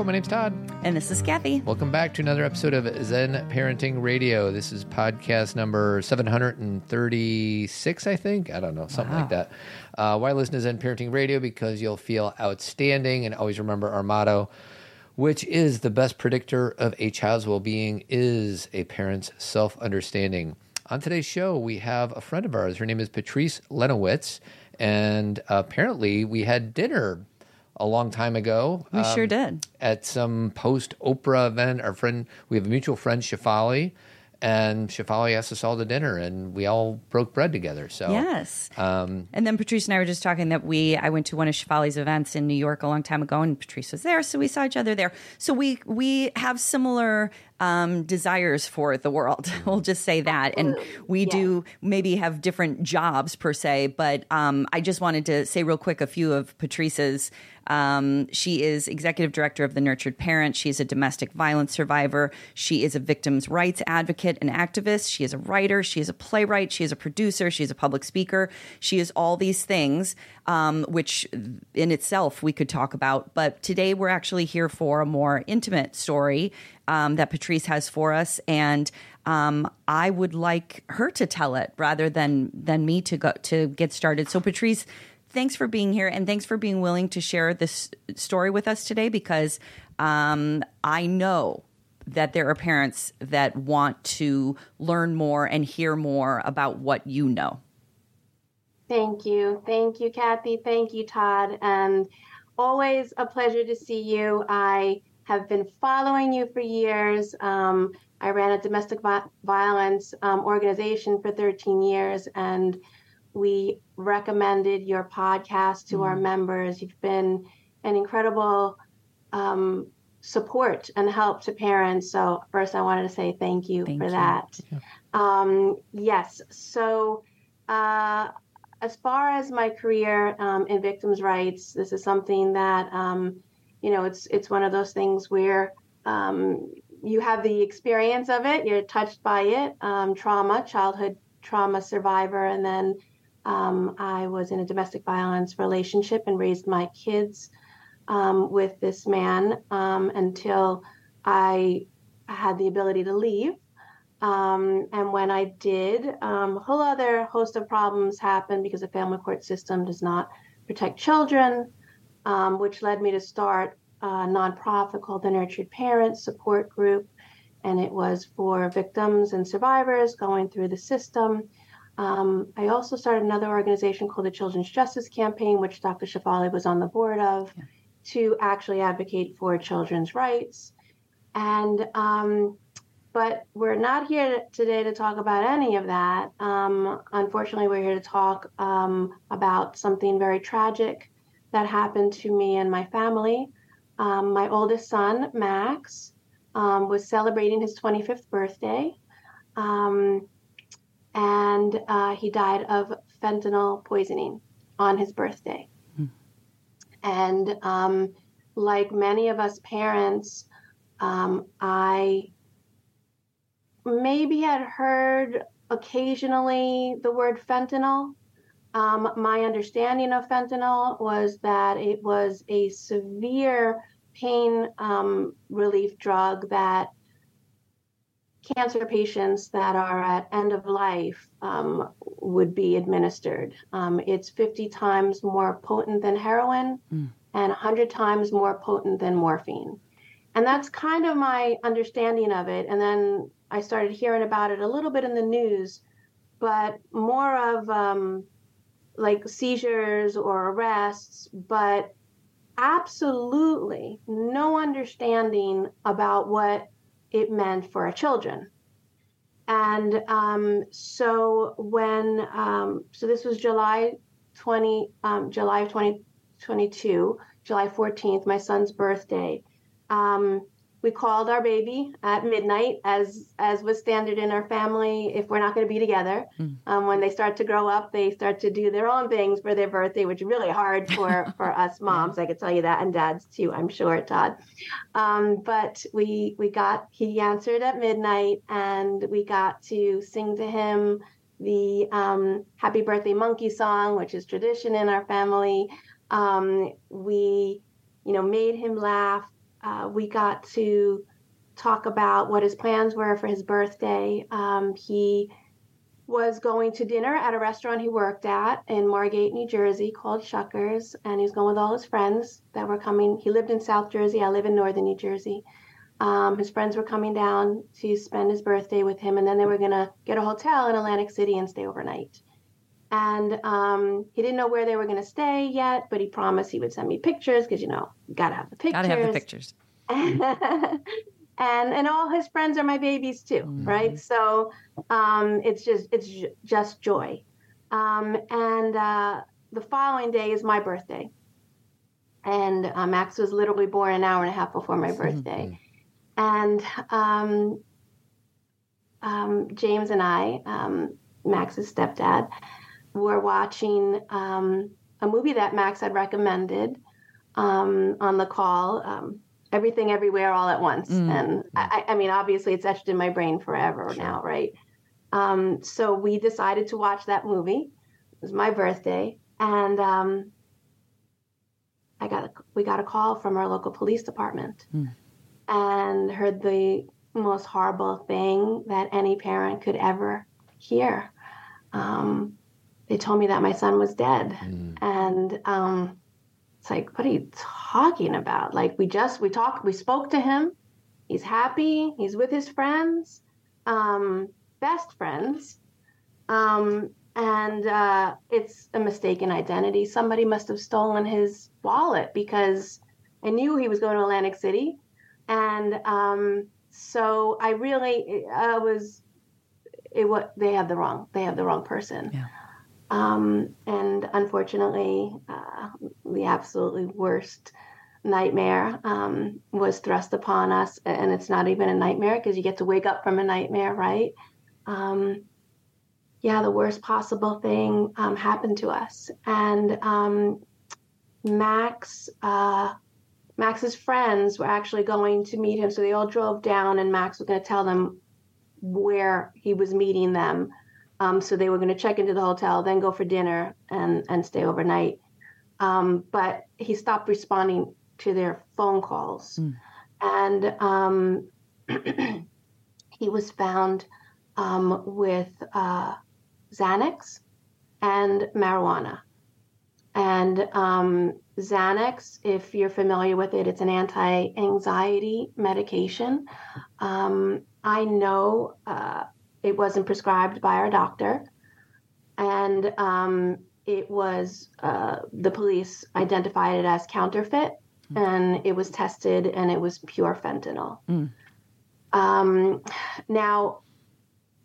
show. My name's Todd. And this is Cathy. Welcome back to another episode of Zen Parenting Radio. This is podcast number 736, I think. I don't know, something wow. like that. Uh, why listen to Zen Parenting Radio? Because you'll feel outstanding. And always remember our motto, which is the best predictor of a child's well being is a parent's self understanding. On today's show, we have a friend of ours. Her name is Patrice Lenowitz. And apparently, we had dinner a long time ago. We um, sure did. At some post Oprah event, our friend, we have a mutual friend, Shefali, and Shefali asked us all to dinner, and we all broke bread together. So yes, um, and then Patrice and I were just talking that we I went to one of Shefali's events in New York a long time ago, and Patrice was there, so we saw each other there. So we we have similar um, desires for the world. we'll just say that, and we yeah. do maybe have different jobs per se, but um, I just wanted to say real quick a few of Patrice's um, she is executive director of the Nurtured Parent. She is a domestic violence survivor. She is a victims' rights advocate and activist. She is a writer. She is a playwright. She is a producer. She is a public speaker. She is all these things, um, which in itself we could talk about. But today we're actually here for a more intimate story um, that Patrice has for us, and um, I would like her to tell it rather than than me to go to get started. So, Patrice, thanks for being here and thanks for being willing to share this story with us today because um, I know that there are parents that want to learn more and hear more about what you know. Thank you. Thank you, Cathy. Thank you, Todd. And always a pleasure to see you. I have been following you for years. Um, I ran a domestic violence um, organization for 13 years and we recommended your podcast to mm-hmm. our members. You've been an incredible um, support and help to parents. So, first, I wanted to say thank you thank for you. that. Um, yes. So, uh, as far as my career um, in victims' rights, this is something that um, you know it's it's one of those things where um, you have the experience of it, you're touched by it, um, trauma, childhood trauma survivor, and then um, I was in a domestic violence relationship and raised my kids um, with this man um, until I had the ability to leave. Um, and when I did, um, a whole other host of problems happened because the family court system does not protect children, um, which led me to start a nonprofit called the Nurtured Parents Support Group. And it was for victims and survivors going through the system um, I also started another organization called the Children's Justice Campaign, which Dr. Shefali was on the board of, yeah. to actually advocate for children's rights. And um, but we're not here today to talk about any of that. Um, unfortunately, we're here to talk um, about something very tragic that happened to me and my family. Um, my oldest son, Max, um, was celebrating his 25th birthday. Um, and uh, he died of fentanyl poisoning on his birthday. Hmm. And um, like many of us parents, um, I maybe had heard occasionally the word fentanyl. Um, my understanding of fentanyl was that it was a severe pain um, relief drug that cancer patients that are at end of life um, would be administered. Um, it's 50 times more potent than heroin mm. and 100 times more potent than morphine. And that's kind of my understanding of it. And then I started hearing about it a little bit in the news, but more of um, like seizures or arrests, but absolutely no understanding about what it meant for our children. And um, so when um, so this was July 20 um, July of 2022, July 14th, my son's birthday. Um, we called our baby at midnight as as was standard in our family if we're not going to be together. Mm. um, when they start to grow up they start to do their own things for their birthday which is really hard for for us moms i could tell you that and dads too i'm sure todd. Um, but we we got he answered at midnight and we got to sing to him the um, happy birthday monkey song which is tradition in our family. Um, we you know made him laugh uh, we got to talk about what his plans were for his birthday. Um, he was going to dinner at a restaurant he worked at in Margate, New Jersey, called Shuckers, and he's going with all his friends that were coming. He lived in South Jersey. I live in Northern New Jersey. Um, his friends were coming down to spend his birthday with him, and then they were going to get a hotel in Atlantic City and stay overnight. And um, he didn't know where they were going to stay yet, but he promised he would send me pictures because you know, you gotta have the pictures. Gotta have the pictures. and and all his friends are my babies too, mm-hmm. right? So um, it's just it's j- just joy. Um, and uh, the following day is my birthday, and uh, Max was literally born an hour and a half before my birthday, and um, um, James and I, um, Max's stepdad, were watching um, a movie that Max had recommended on the call everything everywhere all at once mm. and I, I, mean obviously it's etched in my brain forever sure. now right um, so we decided to watch that movie it was my birthday and um, i got a, we got a call from our local police department mm. and heard the most horrible thing that any parent could ever hear um, they told me that my son was dead mm. and um, it's like, what are you talking about? Like we just we talked, we spoke to him. He's happy. He's with his friends, um, best friends, um, and uh, it's a mistaken identity. Somebody must have stolen his wallet because I knew he was going to Atlantic City, and um, so I really I was it what they have the wrong they have the wrong person. Yeah. Um, and unfortunately, uh, the absolutely worst nightmare um, was thrust upon us. And it's not even a nightmare because you get to wake up from a nightmare, right? Um, yeah, the worst possible thing um, happened to us. And um, Max, uh, Max's friends were actually going to meet him. So they all drove down, and Max was going to tell them where he was meeting them um, so they were going to check into the hotel, then go for dinner and, and stay overnight. Um, but he stopped responding to their phone calls. Mm. And um, he was found um, with uh, Xanax and marijuana. And um, Xanax, if you're familiar with it, it's an anti anxiety medication. Um, I know uh, it wasn't prescribed by our doctor. And um, it was, uh, the police identified it as counterfeit mm. and it was tested and it was pure fentanyl. Mm. Um, now,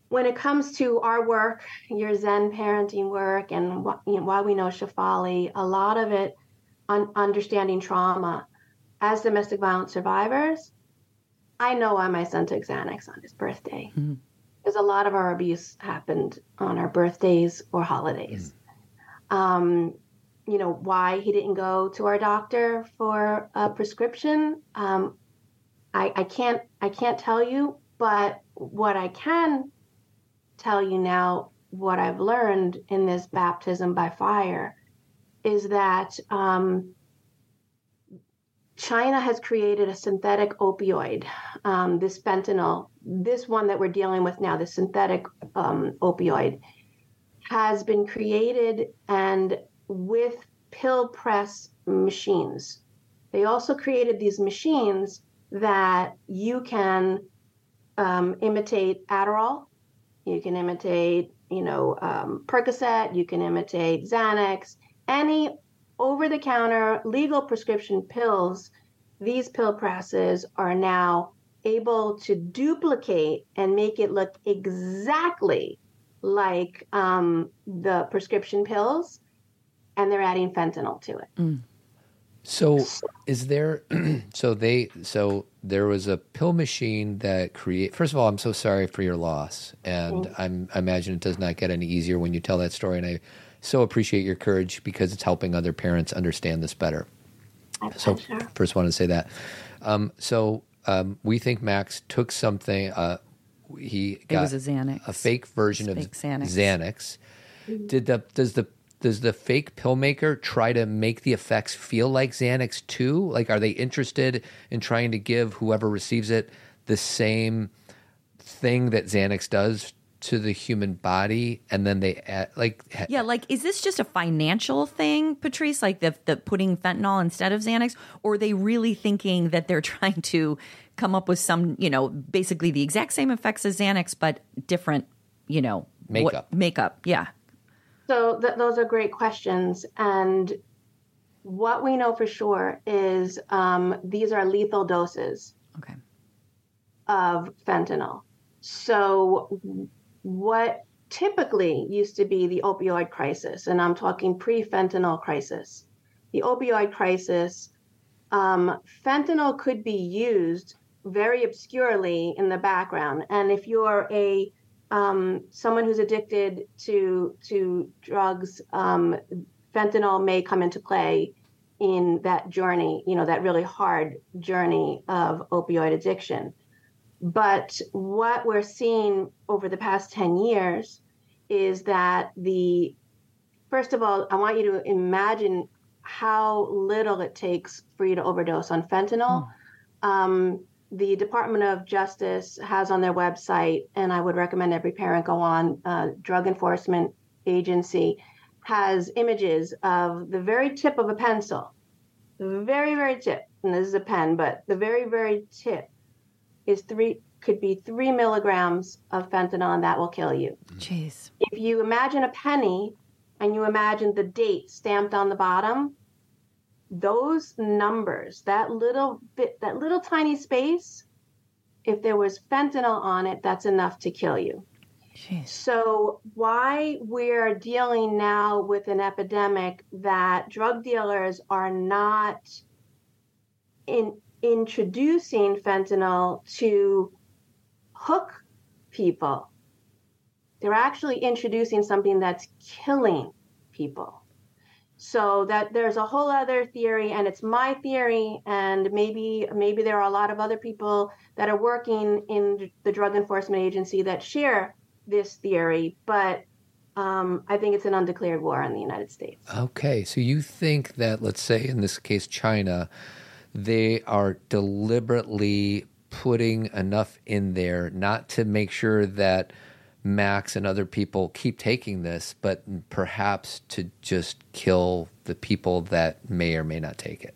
when it comes to our work, your Zen parenting work, and you know, why we know Shefali, a lot of it on understanding trauma as domestic violence survivors. I know why my son took Xanax on his birthday. Mm because a lot of our abuse happened on our birthdays or holidays. Mm. Um, you know why he didn't go to our doctor for a prescription. Um, I, I can't I can't tell you, but what I can tell you now, what I've learned in this baptism by fire, is that um, China has created a synthetic opioid, um, this fentanyl, this one that we're dealing with now, the synthetic um, opioid, has been created and with pill press machines. They also created these machines that you can um, imitate Adderall, you can imitate, you know, um, Percocet, you can imitate Xanax, any over the counter legal prescription pills, these pill presses are now able to duplicate and make it look exactly like um, the prescription pills, and they're adding fentanyl to it. Mm. So, is there? so they. So there was a pill machine that create. First of all, I'm so sorry for your loss, and I'm. I imagine it does not get any easier when you tell that story. And I so appreciate your courage because it's helping other parents understand this better. So first, want to say that. Um, so um, we think Max took something. Uh, he got a Xanax, a fake version of fake Xanax. Xanax. Mm-hmm. Did the does the does the fake pill maker try to make the effects feel like Xanax too? Like, are they interested in trying to give whoever receives it the same thing that Xanax does to the human body and then they add, like yeah like is this just a financial thing patrice? Like the, the putting fentanyl instead of xanax? Or are they really thinking that they're trying to come up with some you know basically the exact same effects as xanax but different you know makeup. what, makeup yeah. So th- those are great questions and what we know for sure is um, these are lethal doses okay. of fentanyl. So what typically used to be the opioid crisis, and I'm talking pre fentanyl crisis, the opioid crisis, um, fentanyl could be used very obscurely in the background. And if you're a um, someone who's addicted to to drugs, um, fentanyl may come into play in that journey, you know, that really hard journey of opioid addiction. But what we're seeing over the past 10 years is that the, first of all, I want you to imagine how little it takes for you to overdose on fentanyl. Mm. Um, the Department of Justice has on their website, and I would recommend every parent go on, uh, Drug Enforcement Agency has images of the very tip of a pencil, the very, very tip, and this is a pen, but the very, very tip is three could be three milligrams of fentanyl and that will kill you. Mm-hmm. Jeez. If you imagine a penny and you imagine the date stamped on the bottom, those numbers, that little bit, that little tiny space, if there was fentanyl on it, that's enough to kill you. Jeez. So, why we're dealing now with an epidemic that drug dealers are not in introducing fentanyl to hook people. They're actually introducing something that's killing people. So that there's a whole other theory, and it's my theory, and maybe maybe there are a lot of other people that are working in the Drug Enforcement Agency that share this theory, but um, I think it's an undeclared war on the United States. Okay, so you think that, let's say in this case, China, they are deliberately putting enough in there not to make sure that Max and other people keep taking this, but perhaps to just kill the people that may or may not take it.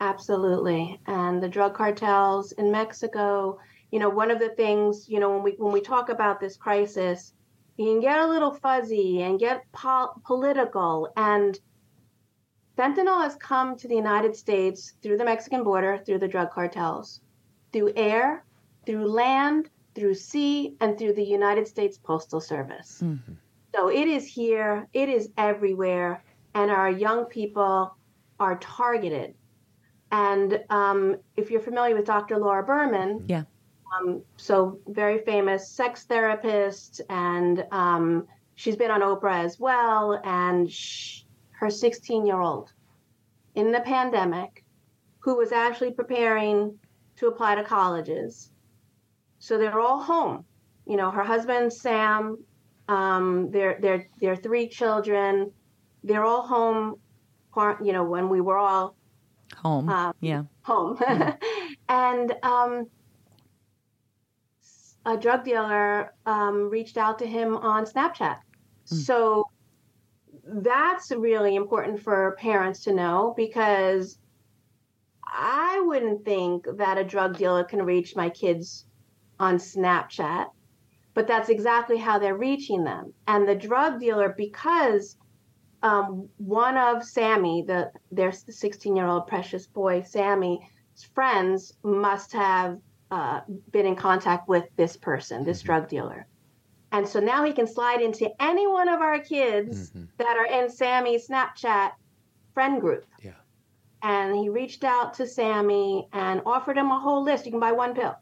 Absolutely. And the drug cartels in Mexico, you know, one of the things, you know, when we when we talk about this crisis, you can get a little fuzzy and get po- political and Fentanyl has come to the United States through the Mexican border, through the drug cartels, through air, through land, through sea, and through the United States Postal Service. Mm-hmm. So it is here, it is everywhere, and our young people are targeted. And um, if you're familiar with Dr. Laura Berman, yeah. Um, so very famous sex therapist, and um, she's been on Oprah as well, and she, her 16 year old in the pandemic who was actually preparing to apply to colleges. So they're all home. You know, her husband Sam, um, their their their three children, they're all home. You know, when we were all home, um, yeah, home, yeah. and um, a drug dealer um, reached out to him on Snapchat. Mm. So that's really important for parents to know because I wouldn't think that a drug dealer can reach my kids on Snapchat, but that's exactly how they're reaching them. And the drug dealer, because um, one of Sammy, the their 16 year old precious boy, Sammy's friends must have uh, been in contact with this person, this drug dealer. And so now he can slide into any one of our kids mm-hmm. that are in Sammy's Snapchat friend group. Yeah. And he reached out to Sammy and offered him a whole list. You can buy one pill.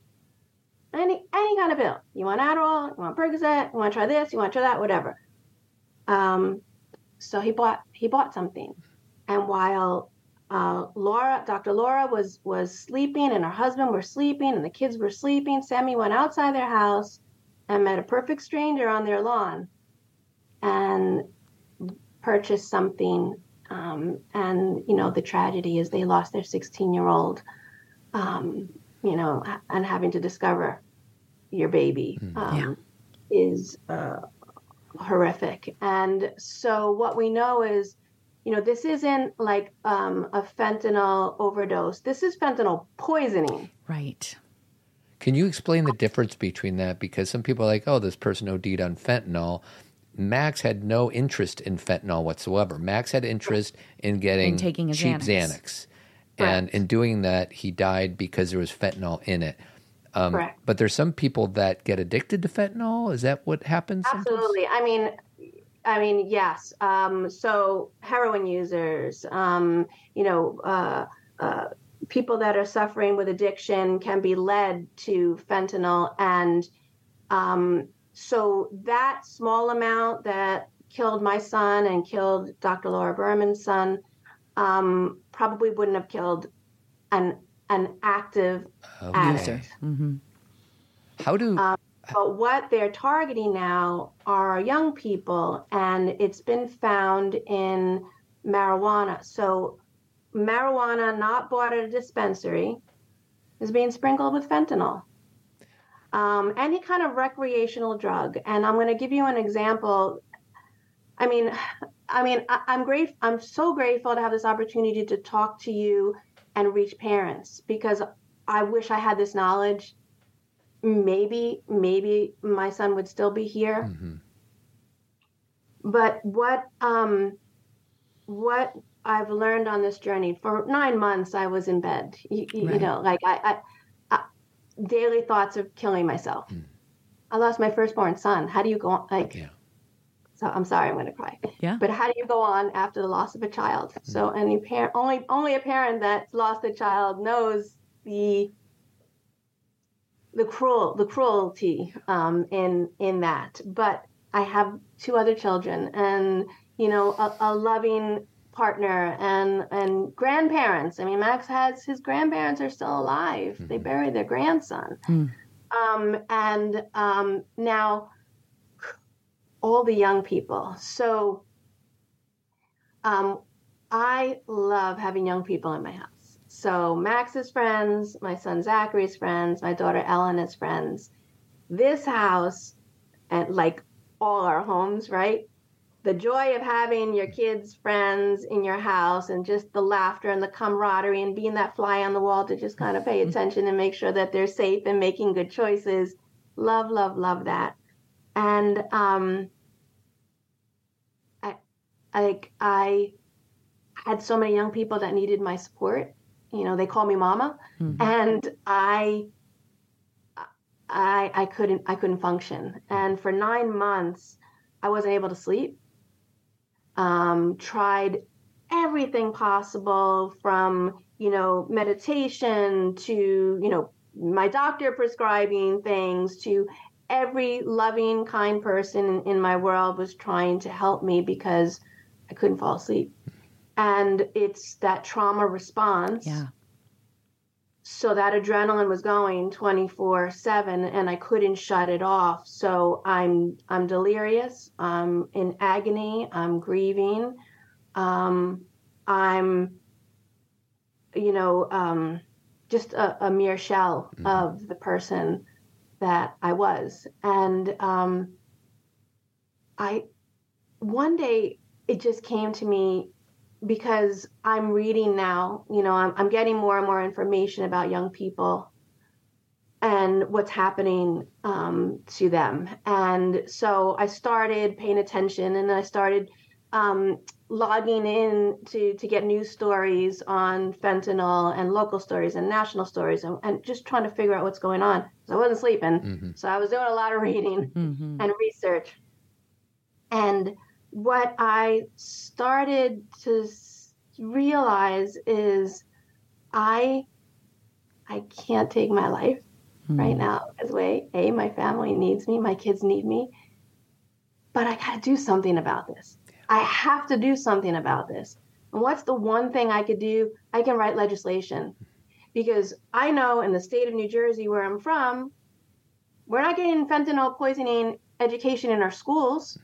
Any any kind of pill. You want Adderall, you want Percocet, you want to try this, you want to try that, whatever. Um, so he bought he bought something. And while uh, Laura, Dr. Laura was was sleeping and her husband were sleeping and the kids were sleeping, Sammy went outside their house and met a perfect stranger on their lawn and purchased something, um, and you know the tragedy is they lost their 16 year old, um, you know, and having to discover your baby mm. um, yeah. is uh, horrific. And so what we know is, you know, this isn't like um, a fentanyl overdose. This is fentanyl poisoning. Right. Can you explain the difference between that? Because some people are like, oh, this person OD'd on fentanyl. Max had no interest in fentanyl whatsoever. Max had interest in getting in taking cheap Xanax. Xanax. And in doing that, he died because there was fentanyl in it. Um, Correct. But there's some people that get addicted to fentanyl. Is that what happens? Absolutely. Sometimes? I mean, I mean, yes. Um, so heroin users, um, you know, uh, uh, people that are suffering with addiction can be led to fentanyl, and um, so that small amount that killed my son and killed Dr. Laura Berman's son um, probably wouldn't have killed an an active okay. user. Mm-hmm. How do? Um, but what they're targeting now are young people, and it's been found in marijuana. So, marijuana not bought at a dispensary is being sprinkled with fentanyl. Um, any kind of recreational drug. And I'm going to give you an example. I mean, I mean, I, am great. I'm so grateful to have this opportunity to talk to you and reach parents because I wish I had this knowledge. Maybe, maybe my son would still be here. Mm-hmm. But what um, what I've learned on this journey for nine months, I was in bed. You, right. you know, like I, I, I, daily thoughts of killing myself. Mm. I lost my firstborn son. How do you go on? Like, yeah. So I'm sorry, I'm going to cry. Yeah. But how do you go on after the loss of a child? Mm-hmm. So any parent, only only a parent that's lost a child knows the the cruel the cruelty um, in in that. But I have two other children, and you know, a, a loving partner and and grandparents. I mean, Max has his grandparents are still alive. Mm-hmm. They buried their grandson. Mm. Um, and um, now all the young people. So um, I love having young people in my house. So Max's friends, my son Zachary's friends, my daughter Elena's friends. This house, and like all our homes, right? The joy of having your kids' friends in your house and just the laughter and the camaraderie and being that fly on the wall to just kind of pay mm-hmm. attention and make sure that they're safe and making good choices. Love, love, love that and um, I, like I had so many young people that needed my support. You know, they call me mama, mm-hmm. and I, I, I couldn't, I couldn't function. And for nine months, I wasn't able to sleep. Um, tried everything possible from you know meditation to you know my doctor prescribing things to every loving, kind person in, my world was trying to help me because I couldn't fall asleep. And it's that trauma response. Yeah. So that adrenaline was going 24 7 and I couldn't shut it off. So I'm I'm delirious. I'm in agony. I'm grieving. Um, I'm, you know, um, just a, a mere shell mm-hmm. of the person that I was. And um, I, one day it just came to me because I'm reading now, you know, I'm, I'm getting more and more information about young people and what's happening um, to them. And so I started paying attention and I started um, logging in to to get news stories on fentanyl and local stories and national stories and, and just trying to figure out what's going on. So I wasn't sleeping, mm-hmm. so I was doing a lot of reading mm-hmm. and research. And what I started to realize is I I can't take my life mm-hmm. right now as way a my family needs me, my kids need me, but I got to do something about this. I have to do something about this. And what's the one thing I could do? I can write legislation. Because I know in the state of New Jersey, where I'm from, we're not getting fentanyl poisoning education in our schools.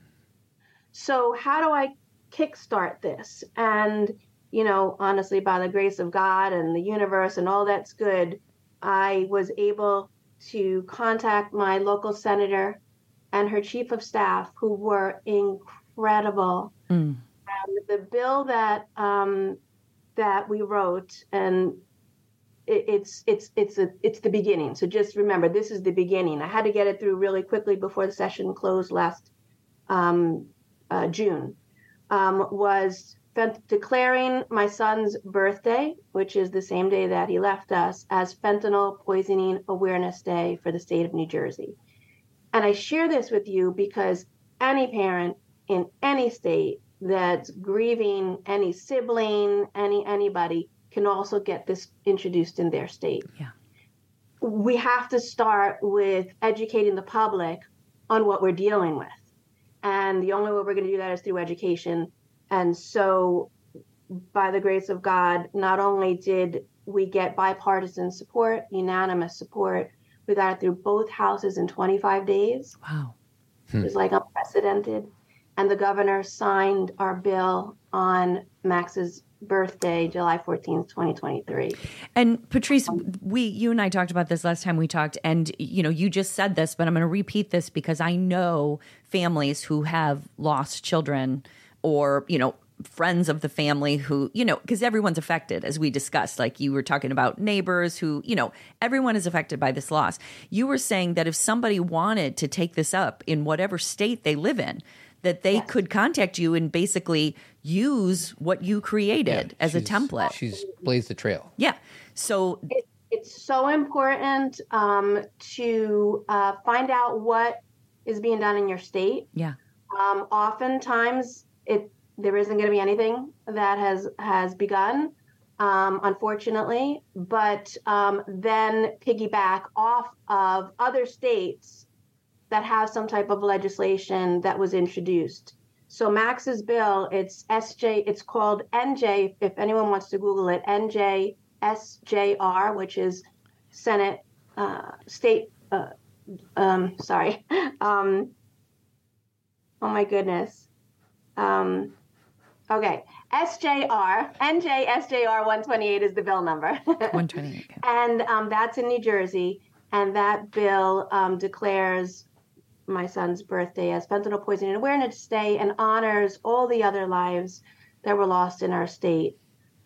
So, how do I kickstart this. And, you know, honestly, by the grace of God and the universe and all that's good, I was able to contact my local senator and her chief of staff, who were incredible. Mm. the bill that um, that we wrote, and it, it's it's it's a, it's the beginning. So just remember, this is the beginning. I had to get it through really quickly before the session closed last um, uh, June. Um, was declaring my son's birthday, which is the same day that he left us, as Fentanyl Poisoning Awareness Day for the state of New Jersey. And I share this with you because any parent in any state that's grieving any sibling, any anybody can also get this introduced in their state. Yeah. We have to start with educating the public on what we're dealing with. And the only way we're going to do that is through education. And so, by the grace of God, not only did we get bipartisan support, unanimous support, we got it through both houses in 25 days. Wow. Hmm. It was like unprecedented. And the governor signed our bill on Max's birthday, July 14th, 2023. And Patrice, we you and I talked about this last time we talked and you know, you just said this, but I'm going to repeat this because I know families who have lost children or, you know, friends of the family who, you know, because everyone's affected, as we discussed. Like you were talking about neighbors who, you know, everyone is affected by this loss. You were saying that if somebody wanted to take this up in whatever state they live in, that they yes. could contact you and basically use what you created yeah, as a template. She's blazed the trail. Yeah. So it, it's so important um, to uh, find out what is being done in your state. Yeah. Um, oftentimes, it there isn't going to be anything that has has begun, um, unfortunately. But um, then piggyback off of other states that have some type of legislation that was introduced. So Max's bill, it's SJ, it's called NJ. If anyone wants to Google it, NJSJR, which is Senate uh, State. Uh, um, sorry. Um, oh my goodness. Um, Okay. SJR, NJSJR 128 is the bill number. 128. and um, that's in New Jersey. And that bill um, declares my son's birthday as Fentanyl Poisoning Awareness Day and honors all the other lives that were lost in our state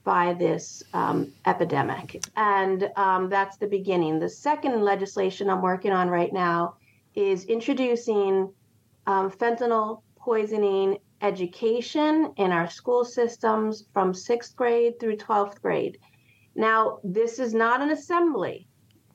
by this um, epidemic. And um, that's the beginning. The second legislation I'm working on right now is introducing um, fentanyl poisoning education in our school systems from sixth grade through 12th grade. Now, this is not an assembly.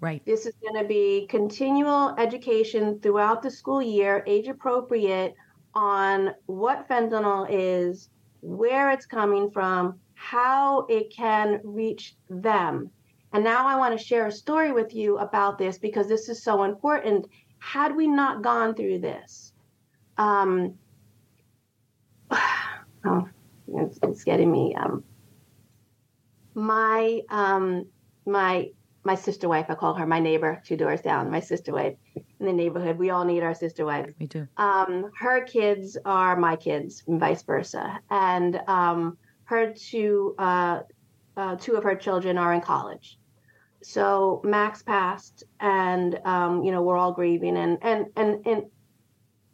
Right. This is going to be continual education throughout the school year, age appropriate, on what fentanyl is, where it's coming from, how it can reach them. And now I want to share a story with you about this because this is so important. Had we not gone through this, um, oh, it's, it's getting me. Um, my um, my my sister wife, I call her my neighbor, two doors down. My sister wife in the neighborhood. We all need our sister wife. Me too. Um, her kids are my kids, and vice versa. And um, her two uh, uh, two of her children are in college. So Max passed, and um, you know we're all grieving, and and and and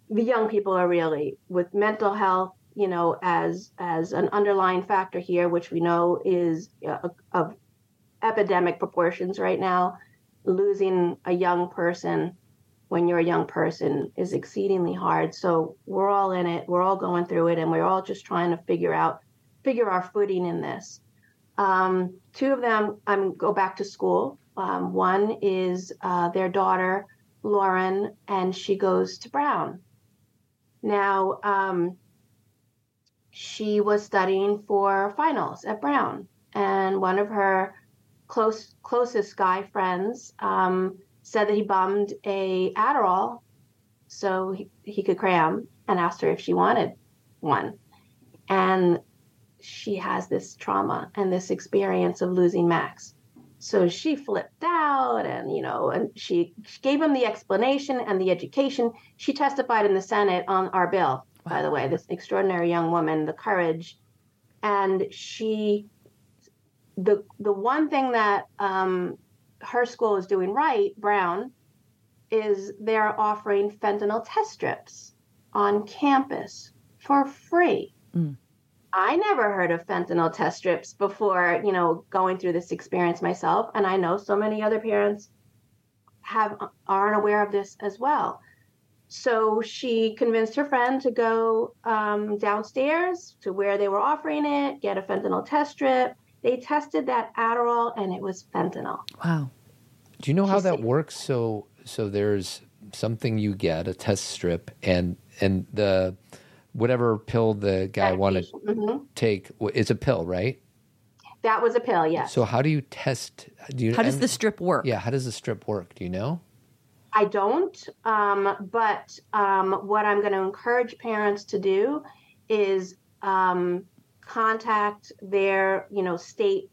the young people are really with mental health you know, as as an underlying factor here, which we know is uh, of epidemic proportions right now. Losing a young person when you're a young person is exceedingly hard. So we're all in it. We're all going through it, and we're all just trying to figure out figure our footing in this. Um, two of them, I'm go back to school. Um, one is uh, their daughter, Lauren, and she goes to Brown. Now, um, she was studying for finals at Brown, and one of her close closest guy friends um, said that he bummed a Adderall so he, he could cram, and asked her if she wanted one, and she has this trauma and this experience of losing Max. So she flipped out and, you know, and she, she gave him the explanation and the education. She testified in the Senate on our bill by the way, this extraordinary young woman, the courage. And she, the, the one thing that um, her school is doing right, Brown, is they're offering fentanyl test strips on campus for free. Mm. I never heard of fentanyl test strips before, you know, going through this experience myself. And I know so many other parents have aren't aware of this as well. So she convinced her friend to go um, downstairs to where they were offering it, get a fentanyl test strip. They tested that Adderall, and it was fentanyl. Wow. Do you know how that works? So, so there's something you get a test strip, and and the whatever pill the guy wanted to mm-hmm. take, it's a pill, right? That was a pill, yes. So how do you test? Do you? How does the strip work? Yeah, how does the strip work? Do you know? I don't, um, but um, what I'm going to encourage parents to do is um, contact their, you know, state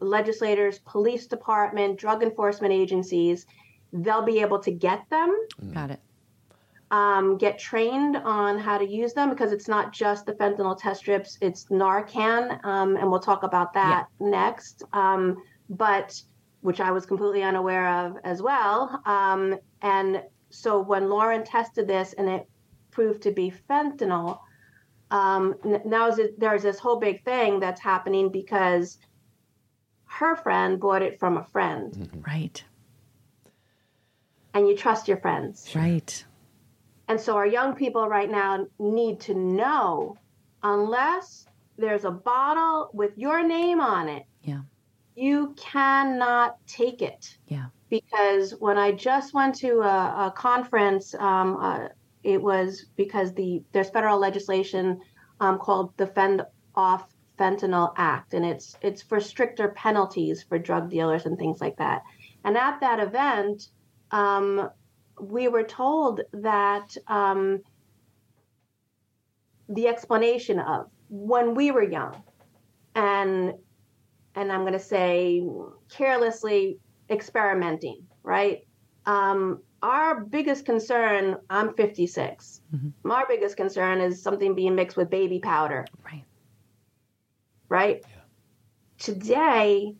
legislators, police department, drug enforcement agencies. They'll be able to get them. Got it um, get trained on how to use them because it's not just the fentanyl test strips, it's Narcan, um, and we'll talk about that yeah. next. Um, but which I was completely unaware of as well. Um, and so when Lauren tested this and it proved to be fentanyl, um, now there's this whole big thing that's happening because her friend bought it from a friend. Mm-hmm. Right. And you trust your friends. Right and so our young people right now need to know unless there's a bottle with your name on it, yeah. you cannot take it. Yeah. Because when I just went to a, a conference, um, uh, it was because the there's federal legislation um, called the Fend Off Fentanyl Act, and it's it's for stricter penalties for drug dealers and things like that. And at that event, um, we were told that um, the explanation of when we were young and and i'm going to say carelessly experimenting right um, our biggest concern i'm 56 mm-hmm. our biggest concern is something being mixed with baby powder right right yeah. today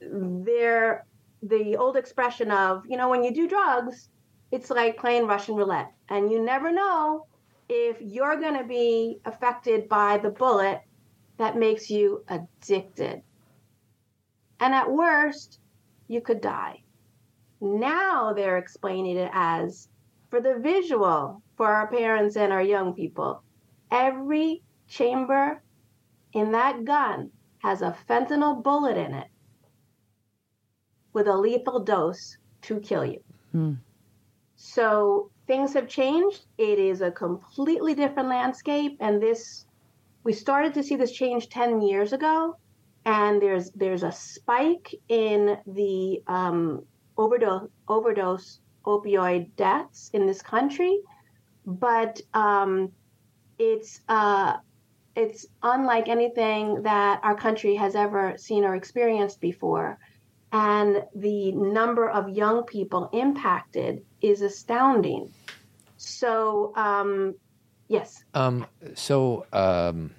there the old expression of you know when you do drugs it's like playing Russian roulette. And you never know if you're going to be affected by the bullet that makes you addicted. And at worst, you could die. Now they're explaining it as for the visual for our parents and our young people. Every chamber in that gun has a fentanyl bullet in it with a lethal dose to kill you. Hmm. So things have changed. It is a completely different landscape, and this we started to see this change ten years ago. And there's there's a spike in the um, overdose overdose opioid deaths in this country, but um, it's uh, it's unlike anything that our country has ever seen or experienced before and the number of young people impacted is astounding. So, um, yes. Um, so, um,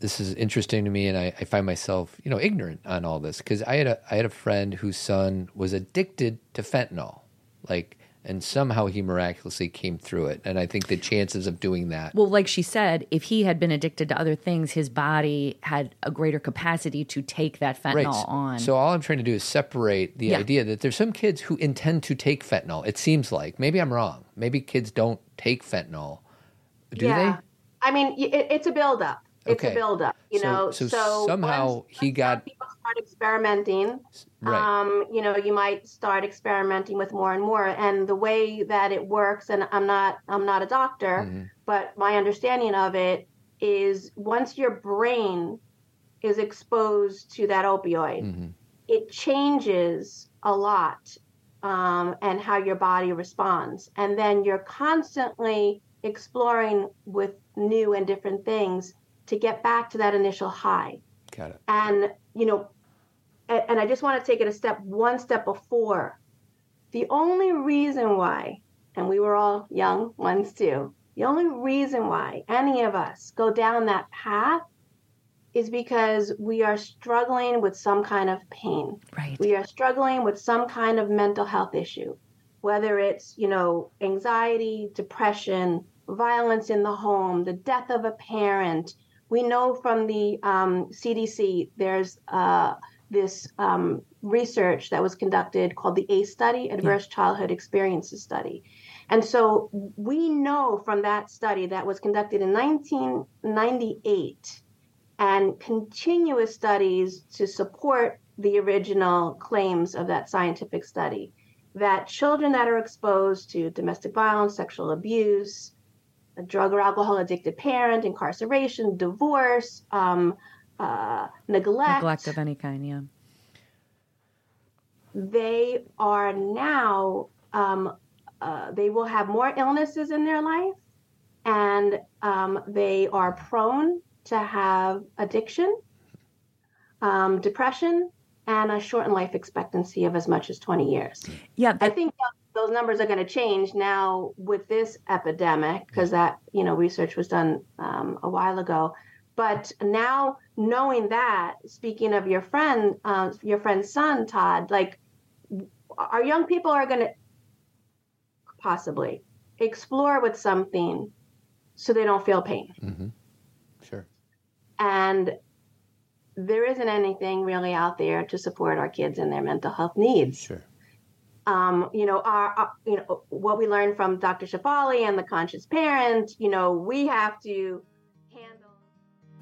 this is interesting to me, and I, I, find myself, you know, ignorant on all this because I had a I had a friend whose son was addicted to fentanyl, like and somehow he miraculously came through it. And I think the chances of doing that. Well, like she said, if he had been addicted to other things, his body had a greater capacity to take that fentanyl right. on. So all I'm trying to do is separate the yeah. idea that there's some kids who intend to take fentanyl. It seems like maybe I'm wrong. Maybe kids don't take fentanyl. Do yeah. they? I mean, it, it's a buildup. It's okay. a buildup, you so, know. So, so somehow once, he got people start experimenting. Right. Um, you know, you might start experimenting with more and more. And the way that it works, and I'm not I'm not a doctor, mm-hmm. but my understanding of it is once your brain is exposed to that opioid, mm-hmm. it changes a lot um, and how your body responds. And then you're constantly exploring with new and different things to get back to that initial high. Got it. And, you know, and, and I just want to take it a step, one step before. The only reason why, and we were all young ones too, The only reason why any of us go down that path is because we are struggling with some kind of pain. Right. We are struggling with some kind of mental health issue, whether it's, you know, anxiety, depression, violence in the home, the death of a parent. We know from the um, CDC there's uh, this um, research that was conducted called the ACE study, Adverse yeah. Childhood Experiences Study. And so we know from that study that was conducted in 1998 and continuous studies to support the original claims of that scientific study that children that are exposed to domestic violence, sexual abuse, a drug or alcohol addicted parent, incarceration, divorce, um, uh, neglect, neglect of any kind, yeah, they are now um, uh, they will have more illnesses in their life, and um, they are prone to have addiction, um, depression, and a shortened life expectancy of as much as 20 years. Yeah, that- I think those numbers are going to change now with this epidemic because that you know research was done um, a while ago. But now knowing that, speaking of your friend, uh, your friend's son, Todd, like our young people are going to possibly explore with something so they don't feel pain. Mm-hmm. Sure. And there isn't anything really out there to support our kids in their mental health needs. Sure. Um, you know, our, our, you know what we learned from Dr. Shefali and the conscious parent. You know, we have to handle.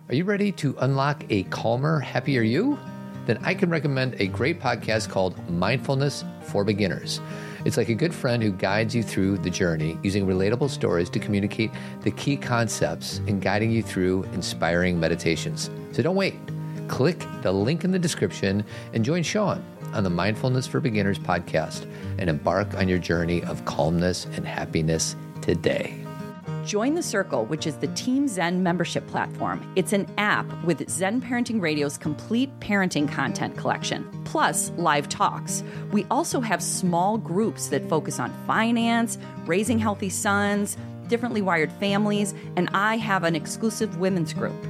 Are you ready to unlock a calmer, happier you? Then I can recommend a great podcast called Mindfulness for Beginners. It's like a good friend who guides you through the journey using relatable stories to communicate the key concepts and guiding you through inspiring meditations. So don't wait. Click the link in the description and join Sean on the Mindfulness for Beginners podcast and embark on your journey of calmness and happiness today. Join the Circle, which is the Team Zen membership platform. It's an app with Zen Parenting Radio's complete parenting content collection, plus live talks. We also have small groups that focus on finance, raising healthy sons, differently wired families, and I have an exclusive women's group.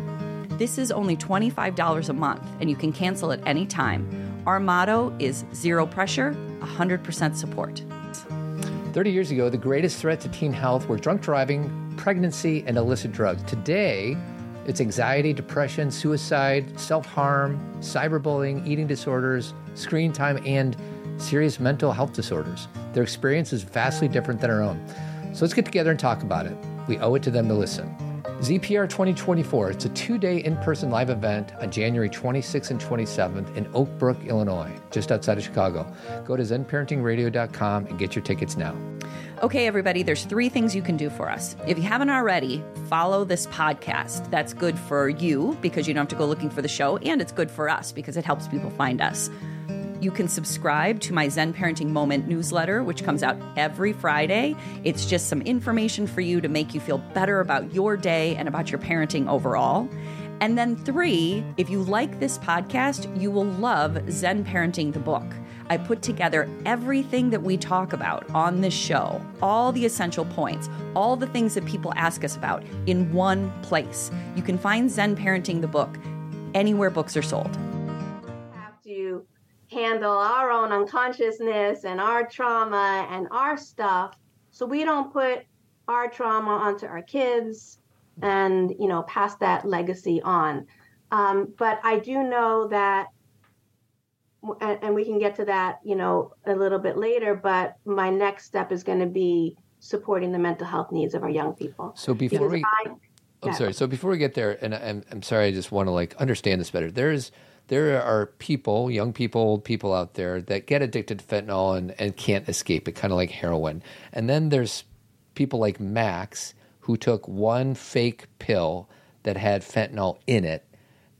This is only $25 a month, and you can cancel at any time. Our motto is zero pressure, 100% support. 30 years ago, the greatest threat to teen health were drunk driving, pregnancy, and illicit drugs. Today, it's anxiety, depression, suicide, self harm, cyberbullying, eating disorders, screen time, and serious mental health disorders. Their experience is vastly different than our own. So let's get together and talk about it. We owe it to them to listen. ZPR 2024, it's a two day in person live event on January 26th and 27th in Oak Brook, Illinois, just outside of Chicago. Go to zenparentingradio.com and get your tickets now. Okay, everybody, there's three things you can do for us. If you haven't already, follow this podcast. That's good for you because you don't have to go looking for the show, and it's good for us because it helps people find us. You can subscribe to my Zen Parenting Moment newsletter, which comes out every Friday. It's just some information for you to make you feel better about your day and about your parenting overall. And then, three, if you like this podcast, you will love Zen Parenting the book. I put together everything that we talk about on this show, all the essential points, all the things that people ask us about in one place. You can find Zen Parenting the book anywhere books are sold handle our own unconsciousness and our trauma and our stuff. So we don't put our trauma onto our kids and you know pass that legacy on. Um, but i do know that and, and, we can get to that you know a little bit later but my next step is going to be supporting the mental health needs of our young people. So before because we I, i'm yeah. sorry. So before we get there and I'm, I'm sorry i just want to like understand this better. There's there are people, young people, old people out there that get addicted to fentanyl and, and can't escape it, kind of like heroin. And then there's people like Max who took one fake pill that had fentanyl in it.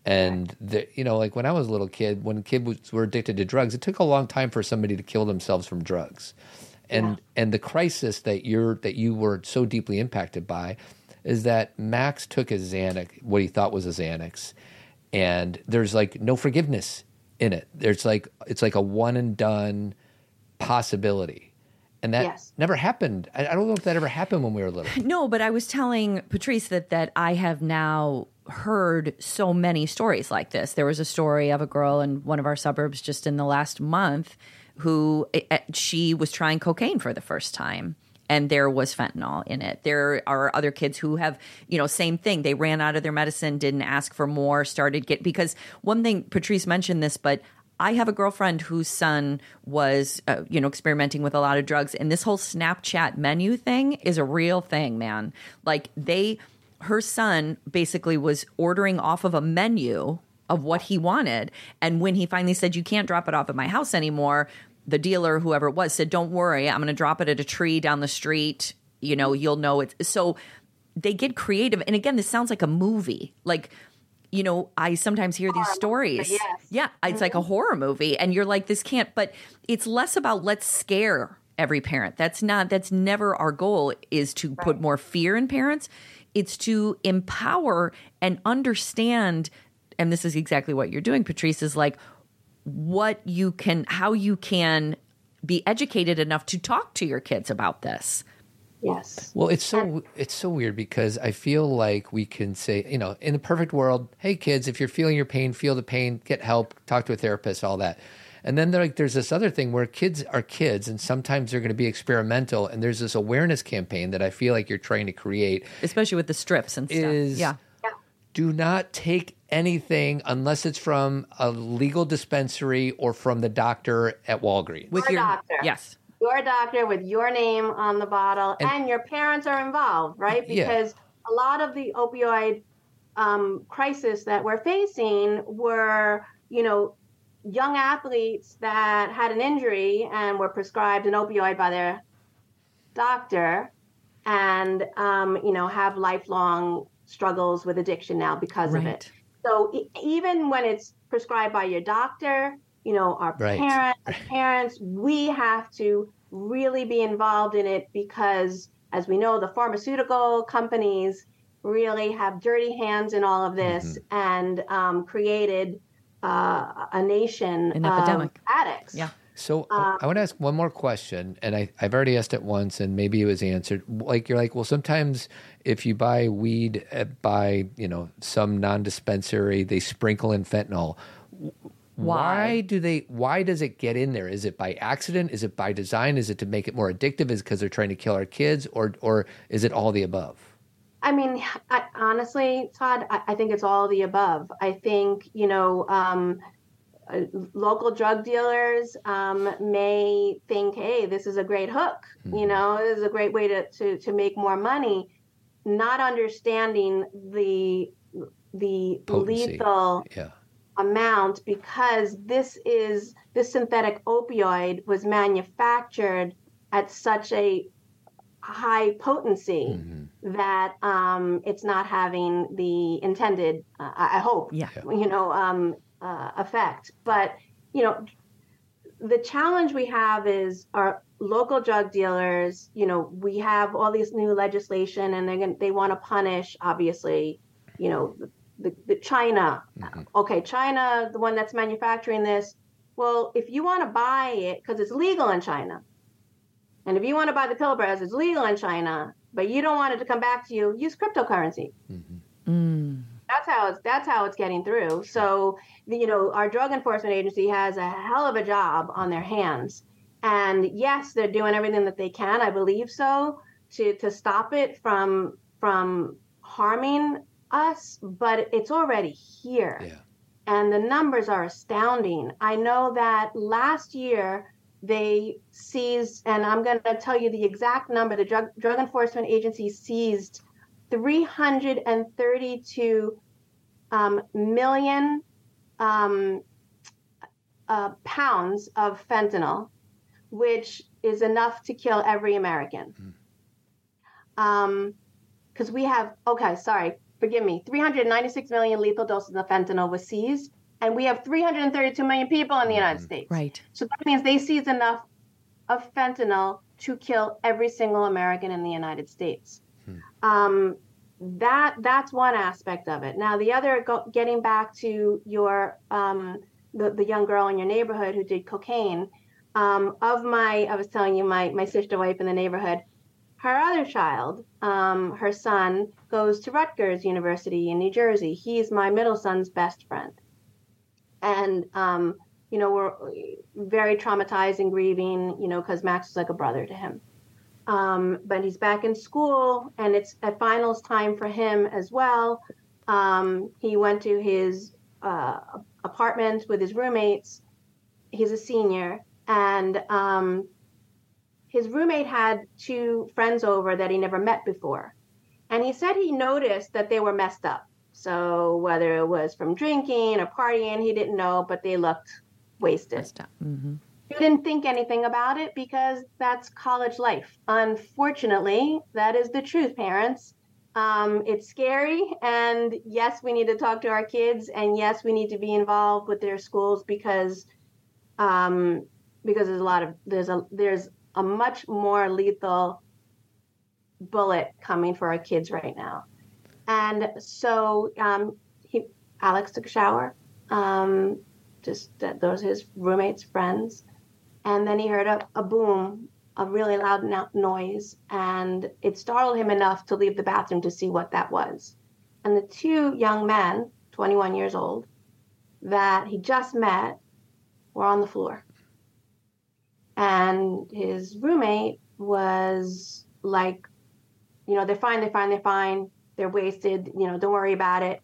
And the, you know, like when I was a little kid, when kids were addicted to drugs, it took a long time for somebody to kill themselves from drugs. And yeah. and the crisis that you're that you were so deeply impacted by is that Max took his Xanax, what he thought was a Xanax, and there's like no forgiveness in it. There's like it's like a one and done possibility, And that Yes. never happened. I, I don't know if that ever happened when we were little. No, but I was telling Patrice that that I have now heard so many stories like this. There was a story of a girl in one of our suburbs just in the last month who eh, eh, she was trying cocaine for the first time and there was fentanyl in it. There are other kids who have, you know, same thing. They ran out of their medicine, didn't ask for more, started get because one thing Patrice mentioned this, but I have a girlfriend whose son was, uh, you know, experimenting with a lot of drugs, and this whole Snapchat menu thing is a real thing, man. Like they, her son basically was ordering off of a menu of what he wanted, and when he finally said, "You can't drop it off at my house anymore," the dealer, whoever it was, said, "Don't worry, I'm going to drop it at a tree down the street. You know, you'll know it." So they get creative, and again, this sounds like a movie, like you know, I sometimes hear these stories. yes. Yeah, it's like a mm-hmm. horror movie, and you're like, this can't. But it's less about let's scare every parent. That's not. That's never our goal. Is to put more fear in parents. It's to empower and understand. And this is exactly what you're doing, Patrice. Is like what you can, how you can be educated enough to talk to your kids about this. Yes. Well, it's so it's so weird because I feel like we can say, you know, in the perfect world, hey kids, if you're feeling your pain, feel the pain, get help, talk to a therapist, all that. And then like there's this other thing where kids are kids, and sometimes they're going to be experimental. And there's this awareness campaign that I feel like you're trying to create. especially with the strips and stuff. Is- yeah. Do not take anything unless it's from a legal dispensary or from the doctor at Walgreens. With Your your doctor. yes. your doctor with your name on the bottle And- and, your parents are involved right Yeah. because a lot of the opioid um, crisis that we're facing were you know young athletes that had an injury and were prescribed an opioid by their doctor and um, you know have lifelong struggles with addiction now because of it so e- even when it's prescribed by your doctor, you know, our Right. parents, as parents, we have to really be involved in it because, as we know, the pharmaceutical companies really have dirty hands in all of this and um, created uh, a nation An of epidemic. addicts. Yeah. So uh, um, I want to ask one more question, and I, I've already asked it once, and maybe it was answered. Like you're like, well, sometimes if you buy weed uh, at, by you know some non-dispensary, they sprinkle in fentanyl. Why? do they? Why does it get in there? Is it by accident? Is it by design? Is it to make it more addictive? Is because they're trying to kill our kids, or or is it all the above? I mean, I, honestly, Todd, I, I think it's all the above. I think, you know, um, uh, local drug dealers um, may think, hey, this is a great hook. You know, this is a great way to, to, to make more money, not understanding the the Potency. lethal Yeah, amount because this is this synthetic opioid was manufactured at such a high potency that um, it's not having the intended uh, I I hope Yeah. you know um, uh, effect. But you know the challenge we have is our local drug dealers you know we have all these new legislation and they're going they want to punish obviously you know the, the, the china. Okay china the one that's manufacturing this. Well if you want to buy it because it's legal in china and if you want to buy the pill breads it's legal in china but you don't want it to come back to you use cryptocurrency. Mm. That's how it's that's how it's getting through. So you know, our drug enforcement agency has a hell of a job on their hands. And yes, they're doing everything that they can, I believe so, to to stop it from from harming us, but it's already here. yeah. And the numbers are astounding. I know that last year they seized, and I'm going to tell you the exact number. The Drug, Drug Enforcement Agency seized 332 um, million um, uh, pounds of fentanyl, which is enough to kill every American. Because we have, okay, sorry, forgive me, 396 million lethal doses of fentanyl was seized, and we have 332 million people in the United States. Right. So that means they seized enough of fentanyl to kill every single American in the United States. Um, that that's one aspect of it. Now the other, getting back to your um, the the young girl in your neighborhood who did cocaine. um, of my, I was telling you, my my sister wife in the neighborhood, her other child, um, her son, goes to Rutgers University in New Jersey. He's my middle son's best friend, and um, you know we're very traumatized and grieving, you know, because Max was like a brother to him. Um, but he's back in school, and it's at finals time for him as well. Um, he went to his uh, apartment with his roommates. He's a senior, and um, his roommate had two friends over that he never met before. And he said he noticed that they were messed up. So whether it was from drinking or partying, he didn't know, but they looked wasted. Mm-hmm. He didn't think anything about it because that's college life. Unfortunately, that is the truth, parents. Um, it's scary, and yes, we need to talk to our kids, and yes, we need to be involved with their schools because um, because there's a lot of there's a there's a much more lethal bullet coming for our kids right now, and so um, he Alex took a shower, um, just those his roommates friends, and then he heard a, a boom a really loud no- noise, and it startled him enough to leave the bathroom to see what that was. And the two young men, 21 years old, that he just met were on the floor. And his roommate was like, you know, they're fine, they're fine, they're fine, they're wasted, you know, don't worry about it.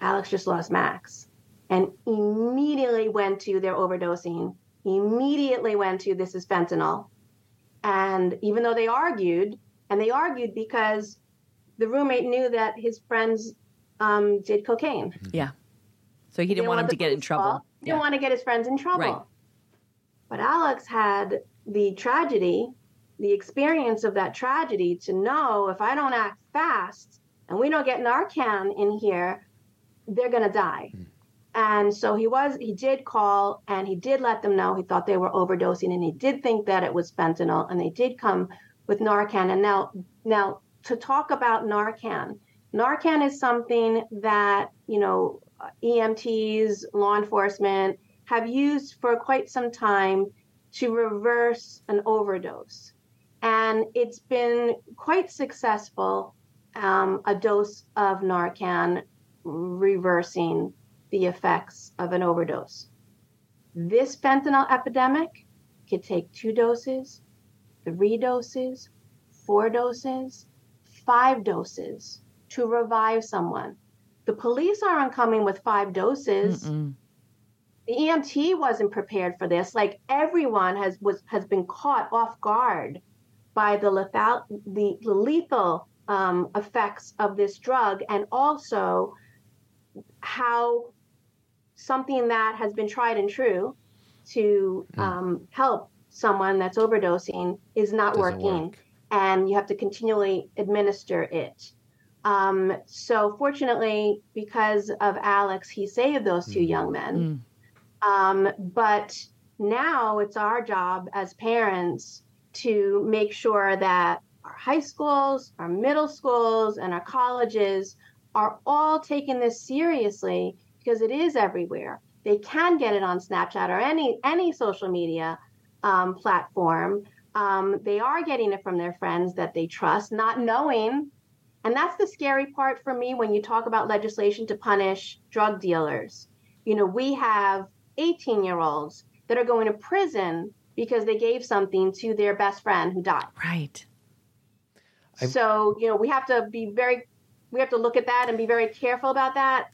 Alex just lost Max and immediately went to their overdosing. He immediately went to this is fentanyl. And even though they argued, and they argued because the roommate knew that his friends um, did cocaine. Mm-hmm. Yeah. So he didn't, didn't want him to get in trouble. He didn't want to get his friends in trouble. Right. But Alex had the tragedy, the experience of that tragedy to know if I don't act fast and we don't get Narcan in here, they're going to die. Mm. And so he was, he did call and he did let them know he thought they were overdosing and he did think that it was fentanyl and they did come with Narcan. And now, now to talk about Narcan, Narcan is something that, you know, EMTs, law enforcement have used for quite some time to reverse an overdose. And it's been quite successful, um, a dose of Narcan reversing the effects of an overdose. This fentanyl epidemic could take two doses, three doses, four doses, five doses to revive someone. The police aren't coming with five doses. Mm-mm. The EMT wasn't prepared for this. Like everyone has was has been caught off guard by the lethal the, the lethal um, effects of this drug, and also how something that has been tried and true to mm. um, help someone that's overdosing is not working, work. and you have to continually administer it. Um, so, fortunately, because of Alex, he saved those two mm. young men. Mm. Um, but now it's our job as parents to make sure that our high schools, our middle schools, and our colleges are all taking this seriously because it is everywhere. They can get it on Snapchat or any any social media um, platform. Um, they are getting it from their friends that they trust, not knowing. And that's the scary part for me when you talk about legislation to punish drug dealers. You know, we have 18 year olds that are going to prison because they gave something to their best friend who died. Right. So, you know, we have to be very, we have to look at that and be very careful about that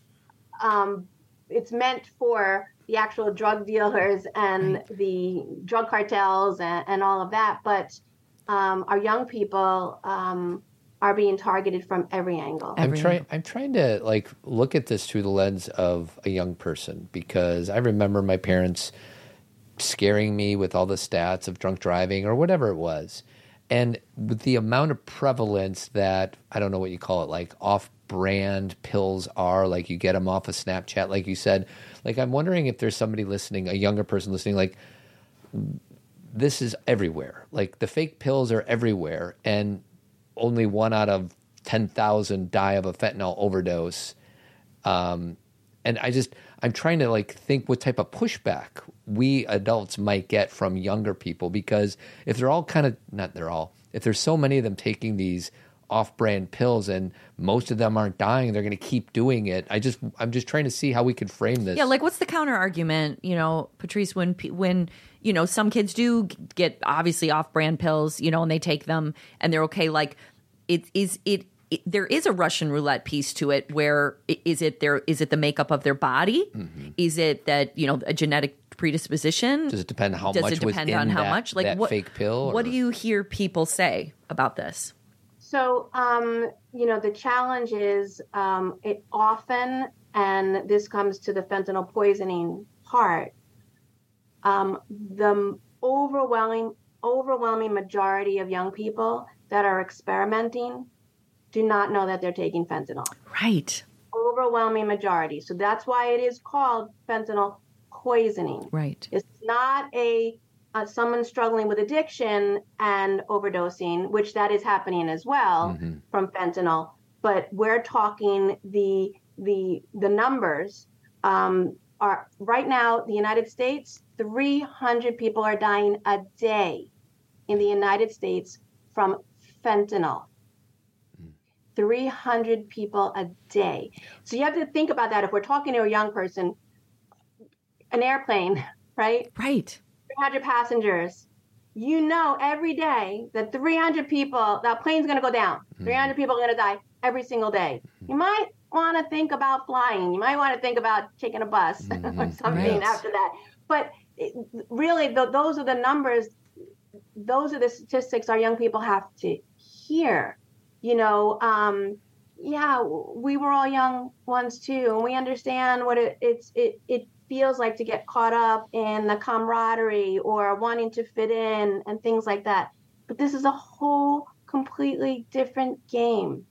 um, it's meant for the actual drug dealers and right. the drug cartels and, and, all of that. But um, our young people um, are being targeted from every angle. I'm trying. I'm trying to like look at this through the lens of a young person because I remember my parents scaring me with all the stats of drunk driving or whatever it was. And with the amount of prevalence that I don't know what you call it, like off brand pills are, like you get them off of Snapchat, like you said. Like I'm wondering if there's somebody listening, a younger person listening, like this is everywhere. Like the fake pills are everywhere, and only one out of ten thousand die of a fentanyl overdose. Um, and I just I'm trying to like think what type of pushback we adults might get from younger people because if they're all kind of not they're all if there's so many of them taking these off-brand pills and most of them aren't dying they're going to keep doing it i just i'm just trying to see how we could frame this Yeah, like what's the counter argument? You know, Patrice, when when you know some kids do get obviously off-brand pills, you know, and they take them and they're okay. Like, it is it. it there is a Russian roulette piece to it. Where is it there? Is it the makeup of their body? Mm-hmm. Is it that you know a genetic predisposition? does it depend how Does much it depend on how that, much? Like what fake pill What or- do you hear people say about this? So, um, you know, the challenge is um, it often, and this comes to the fentanyl poisoning part, um, the overwhelming, overwhelming majority of young people that are experimenting do not know that they're taking fentanyl. Right, Overwhelming majority. So that's why it is called fentanyl poisoning. right. It's not a uh, someone struggling with addiction and overdosing, which that is happening as well Mhm. from fentanyl. But we're talking the the the numbers um, are right now. The United States, 300 people are dying a day in the United States from fentanyl. 300 people a day. So you have to think about that. If we're talking to a young person, an airplane, right? Right. 300 passengers. You know every day that 300 people, that plane's going to go down. 300 people are going to die every single day. You might want to think about flying. You might want to think about taking a bus or Mhm. something Right. after that. But it, really, th those are the numbers. Those are the statistics our young people have to hear. You know, um, yeah, we were all young ones too, and we understand what it, it's it it feels like to get caught up in the camaraderie or wanting to fit in and things like that. But this is a whole completely different game.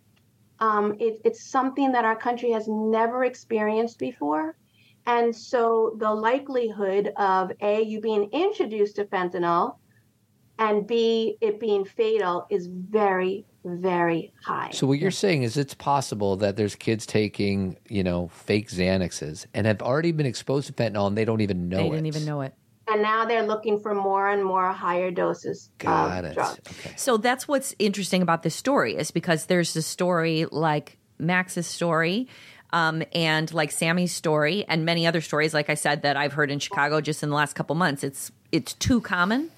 Um, it, it's something that our country has never experienced before. And so the likelihood of A, you being introduced to fentanyl, and B, it being fatal is very, very high. So what you're saying is it's possible that there's kids taking, you know, fake Xanaxes and have already been exposed to fentanyl and they don't even know they it. They didn't even know it. and now they're looking for more and more higher doses Got of it. drugs. Okay. So that's what's interesting about this story is because there's a story like Max's story. Um, and like Sammy's story and many other stories, like I said, that I've heard in Chicago just in the last couple months, it's it's too common.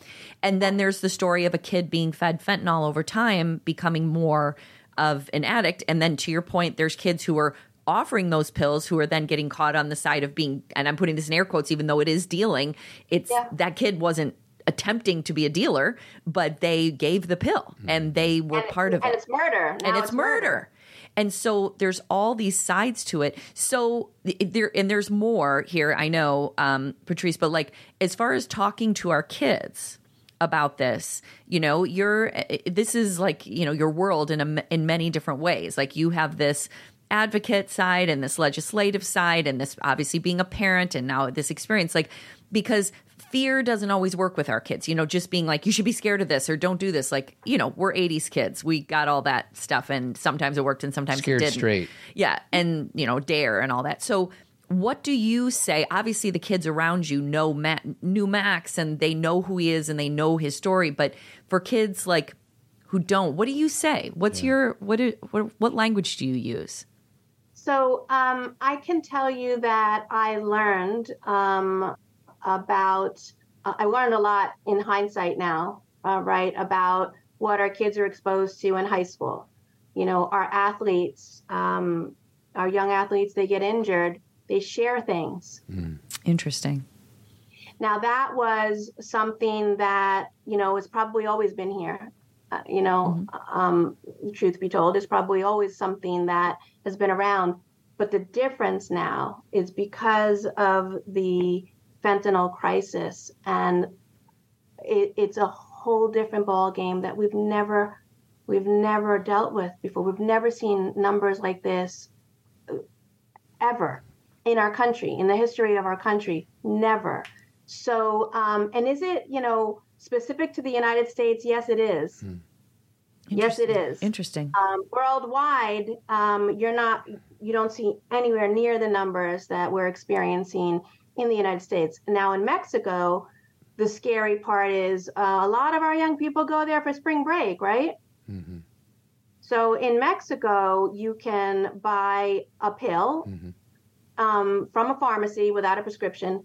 And then there's the story of a kid being fed fentanyl over time, becoming more of an addict. And then to your point, there's kids who are offering those pills who are then getting caught on the side of being, and I'm putting this in air quotes, even though it is dealing. It's Yeah. that kid wasn't attempting to be a dealer, but they gave the pill and they were And- part of and it. And it's murder. Now and it's, murder. And so there's all these sides to it. So there and there's more here. I know, um, Patrice, but like as far as talking to our kids about this, you know, you're this is like you know your world in a, in many different ways. Like you have this advocate side and this legislative side and this obviously being a parent and now this experience. Like because fear doesn't always work with our kids. You know just being like you should be scared of this or don't do this. Like you know we're 80s kids. We got all that stuff and sometimes it worked and sometimes Scared it didn't. straight. yeah and you know dare and all that. So what do you say? Obviously the kids around you know Matt, knew max and they know who he is and they know his story but for kids like who don't what do you say? What's your what, i- what what language do you use? So um, I can tell you that I learned um, about, uh, I learned a lot in hindsight now, uh, right, about what our kids are exposed to in high school. You know, our athletes, um, our young athletes, they get injured, they share things. interesting Now, that was something that, you know, has probably always been here. Uh, you know, um, truth be told, it's probably always something that has been around. But the difference now is because of the fentanyl crisis, and it, it's a whole different ball game that we've never, we've never dealt with before. We've never seen numbers like this uh, ever in our country, in the history of our country. Never. So, um, and is it, you know, specific to the United States? Yes, it is. Yes, it is. Interesting. interesting Um, worldwide, um, you're not, you don't see anywhere near the numbers that we're experiencing in the United States. Now in Mexico, the scary part is uh, a lot of our young people go there for spring break, right? Mm-hmm. So in Mexico, you can buy a pill mm-hmm. Um, from a pharmacy without a prescription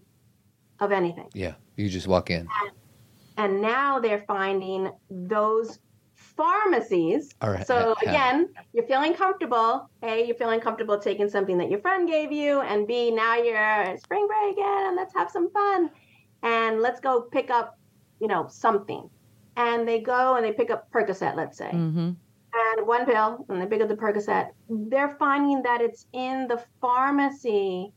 of anything. Yeah, you just walk in. And, and now they're finding those pharmacies. All right. So again, you're feeling comfortable. A, you're feeling comfortable taking something that your friend gave you, and B, now you're spring break again, and let's have some fun, and let's go pick up, you know, something. And they go and they pick up Percocet, let's say. Mm-hmm and one pill, and the pick up the Percocet. They're finding that it's in the pharmacy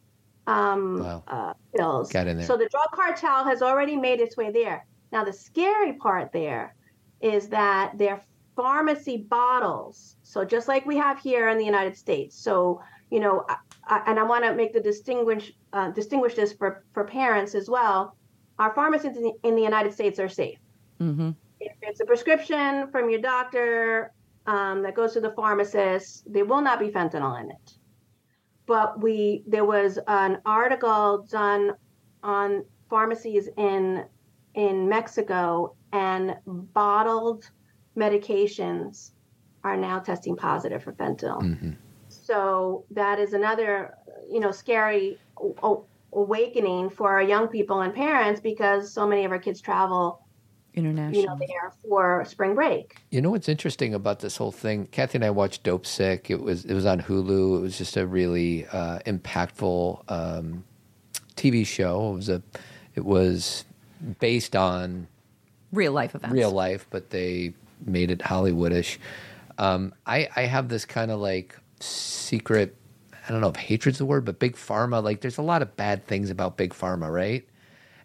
um, wow. uh, pills. Got in there. So the drug cartel has already made its way there. Now the scary part there is that they're pharmacy bottles. So just like we have here in the United States. So you know, I, I, and I want to make the distinguish uh, distinguish this for for parents as well. Our pharmacies in the, in the United States are safe. Mm-hmm. If it's a prescription from your doctor um, that goes to the pharmacist. There will not be fentanyl in it. But we there was an article done on pharmacies in in Mexico and bottled medications are now testing positive for fentanyl. Mm-hmm. So that is another you know scary awakening for our young people and parents because so many of our kids travel international. You know there for spring break. You know what's interesting about this whole thing? Cathy and i watched Dopesick it was it was on hulu. It was just a really uh, impactful um, tv show. It was a it was based on real life events. Real life but they made it hollywoodish. Um, I, I have this kind of like secret i don't know if hatred's the word but big pharma like there's a lot of bad things about big pharma right?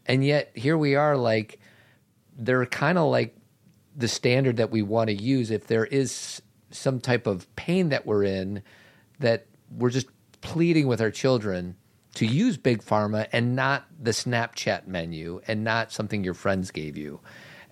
And yet here we are like they're kind of like the standard that we want to use if there is some type of pain that we're in that we're just pleading with our children to use big pharma and not the Snapchat menu and not something your friends gave you.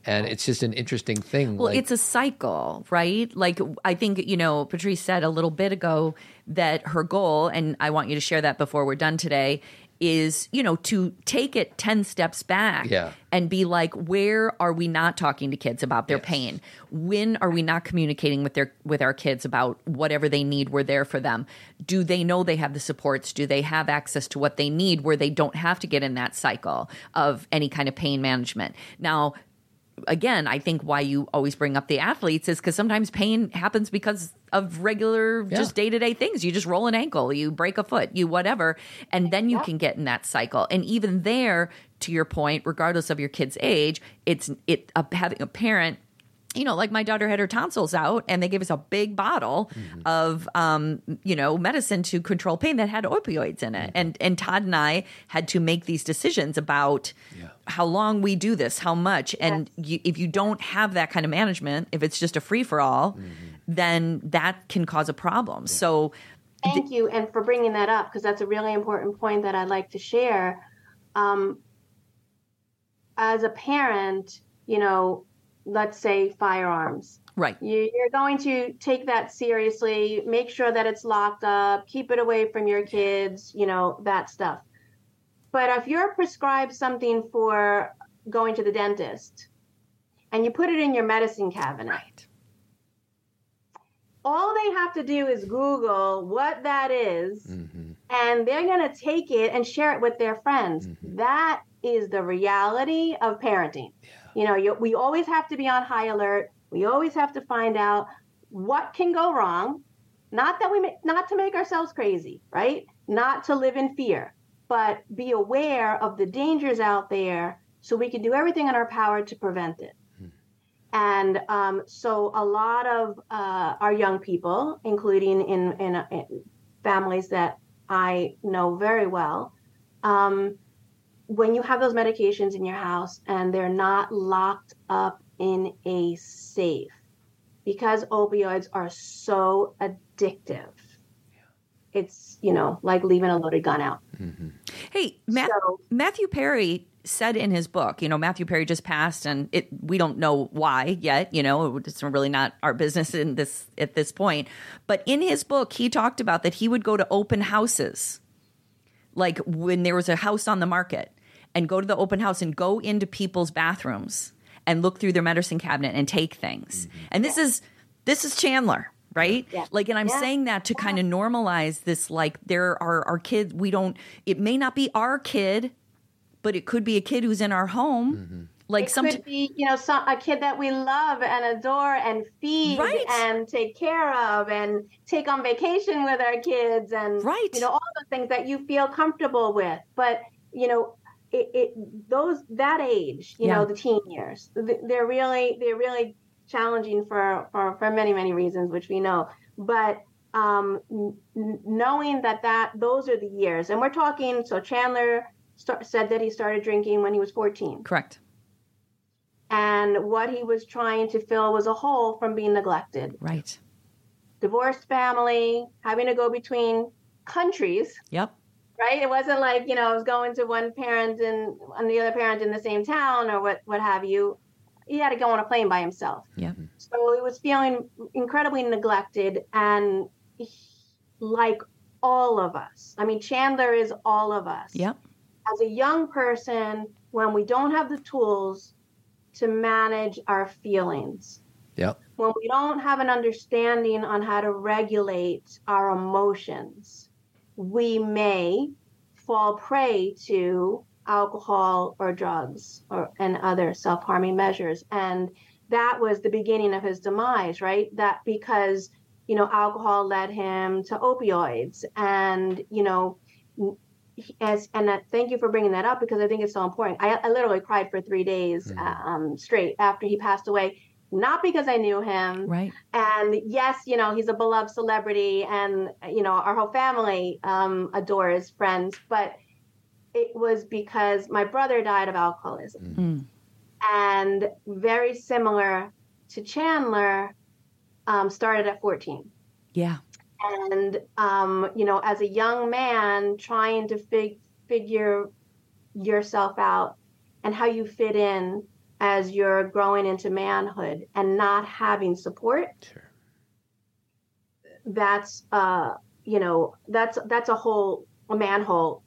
And it's just an interesting thing. Well, like, it's a cycle, right? Like, I think, you know, Patrice said a little bit ago that her goal, and I want you to share that before we're done today, is you know to take it 10 steps back yeah. and be like where are we not talking to kids about their yes. pain when are we not communicating with their with our kids about whatever they need we're there for them do they know they have the supports do they have access to what they need where they don't have to get in that cycle of any kind of pain management now again, I think why you always bring up the athletes is because sometimes pain happens because of regular, yeah. just day to day things. You just roll an ankle, you break a foot, you whatever, and then you yeah. can get in that cycle. And even there, to your point, regardless of your kid's age, it's it uh, having a parent you know, like my daughter had her tonsils out and they gave us a big bottle mm-hmm. of, um, you know, medicine to control pain that had opioids in it. Mm-hmm. And, and Todd and I had to make these decisions about yeah. how long we do this, how much. And you, if you don't have that kind of management, if it's just a free for all, mm-hmm. then that can cause a problem. Yeah. So, thank th- you. And for bringing that up, because that's a really important point that I'd like to share. Um, as a parent, you know, let's say firearms. Right. You're going to take that seriously, make sure that it's locked up, keep it away from your kids, you know, that stuff. But if you're prescribed something for going to the dentist and you put it in your medicine cabinet, right. all they have to do is Google what that is, mm-hmm. and they're going to take it and share it with their friends. Mm-hmm. That is the reality of parenting. Yeah you know, you, we always have to be on high alert. We always have to find out what can go wrong. Not that we, make, not to make ourselves crazy, right? Not to live in fear, but be aware of the dangers out there so we can do everything in our power to prevent it. Hmm. And um, so, a lot of uh, our young people, including in, in, in, families that I know very well, um, when you have those medications in your house and they're not locked up in a safe, because opioids are so addictive, it's, you know, like leaving a loaded gun out. Mm-hmm. Hey, Ma- so, Matthew Perry said in his book, you know, Matthew Perry just passed, and it we don't know why yet. You know, it's really not our business in this at this point. But in his book, he talked about that he would go to open houses, like when there was a house on the market, and go to the open house and go into people's bathrooms and look through their medicine cabinet and take things. Mm-hmm. And this is this is Chandler right? Yeah. Like, and I'm yeah. saying that to yeah. kind of normalize this. Like, there are our kids. We don't. It may not be our kid, but it could be a kid who's in our home. Mm-hmm. Like it some could be, you know, some a kid that we love and adore and feed right. and take care of and take on vacation with our kids and right. you know all the things that you feel comfortable with. But you know, it, it those that age, you know, the teen years, they're really they're really challenging for, for, for many, many reasons, which we know. But um, n- knowing that that those are the years, and we're talking. So Chandler said that he started drinking when he was 14. Correct. And what he was trying to fill was a hole from being neglected. Right. Divorced family, having to go between countries. Yep. Right. It wasn't like you know I was going to one parent and, and the other parent in the same town or what what have you he had to go on a plane by himself. Yeah. Mm-hmm. So he was feeling incredibly neglected and he, like all of us. I mean, Chandler is all of us. Yep. As a young person, when we don't have the tools to manage our feelings. Yep. When we don't have an understanding on how to regulate our emotions, we may fall prey to alcohol or drugs or and other self-harming measures. And that was the beginning of his demise right? That because you know alcohol led him to opioids. And you know as and that, thank you for bringing that up because i think it's so important. I, I literally cried for three days mm-hmm. um, straight after he passed away not because i knew him right and yes you know he's a beloved celebrity and you know our whole family um, adores friends but it was because my brother died of alcoholism. Mm. And very similar to Chandler, um, started at 14. Yeah. And, um, you know, as a young man trying to fig- figure yourself out and how you fit in as you're growing into manhood and not having support. Sure. That's, uh, you know, that's, that's a whole a manhole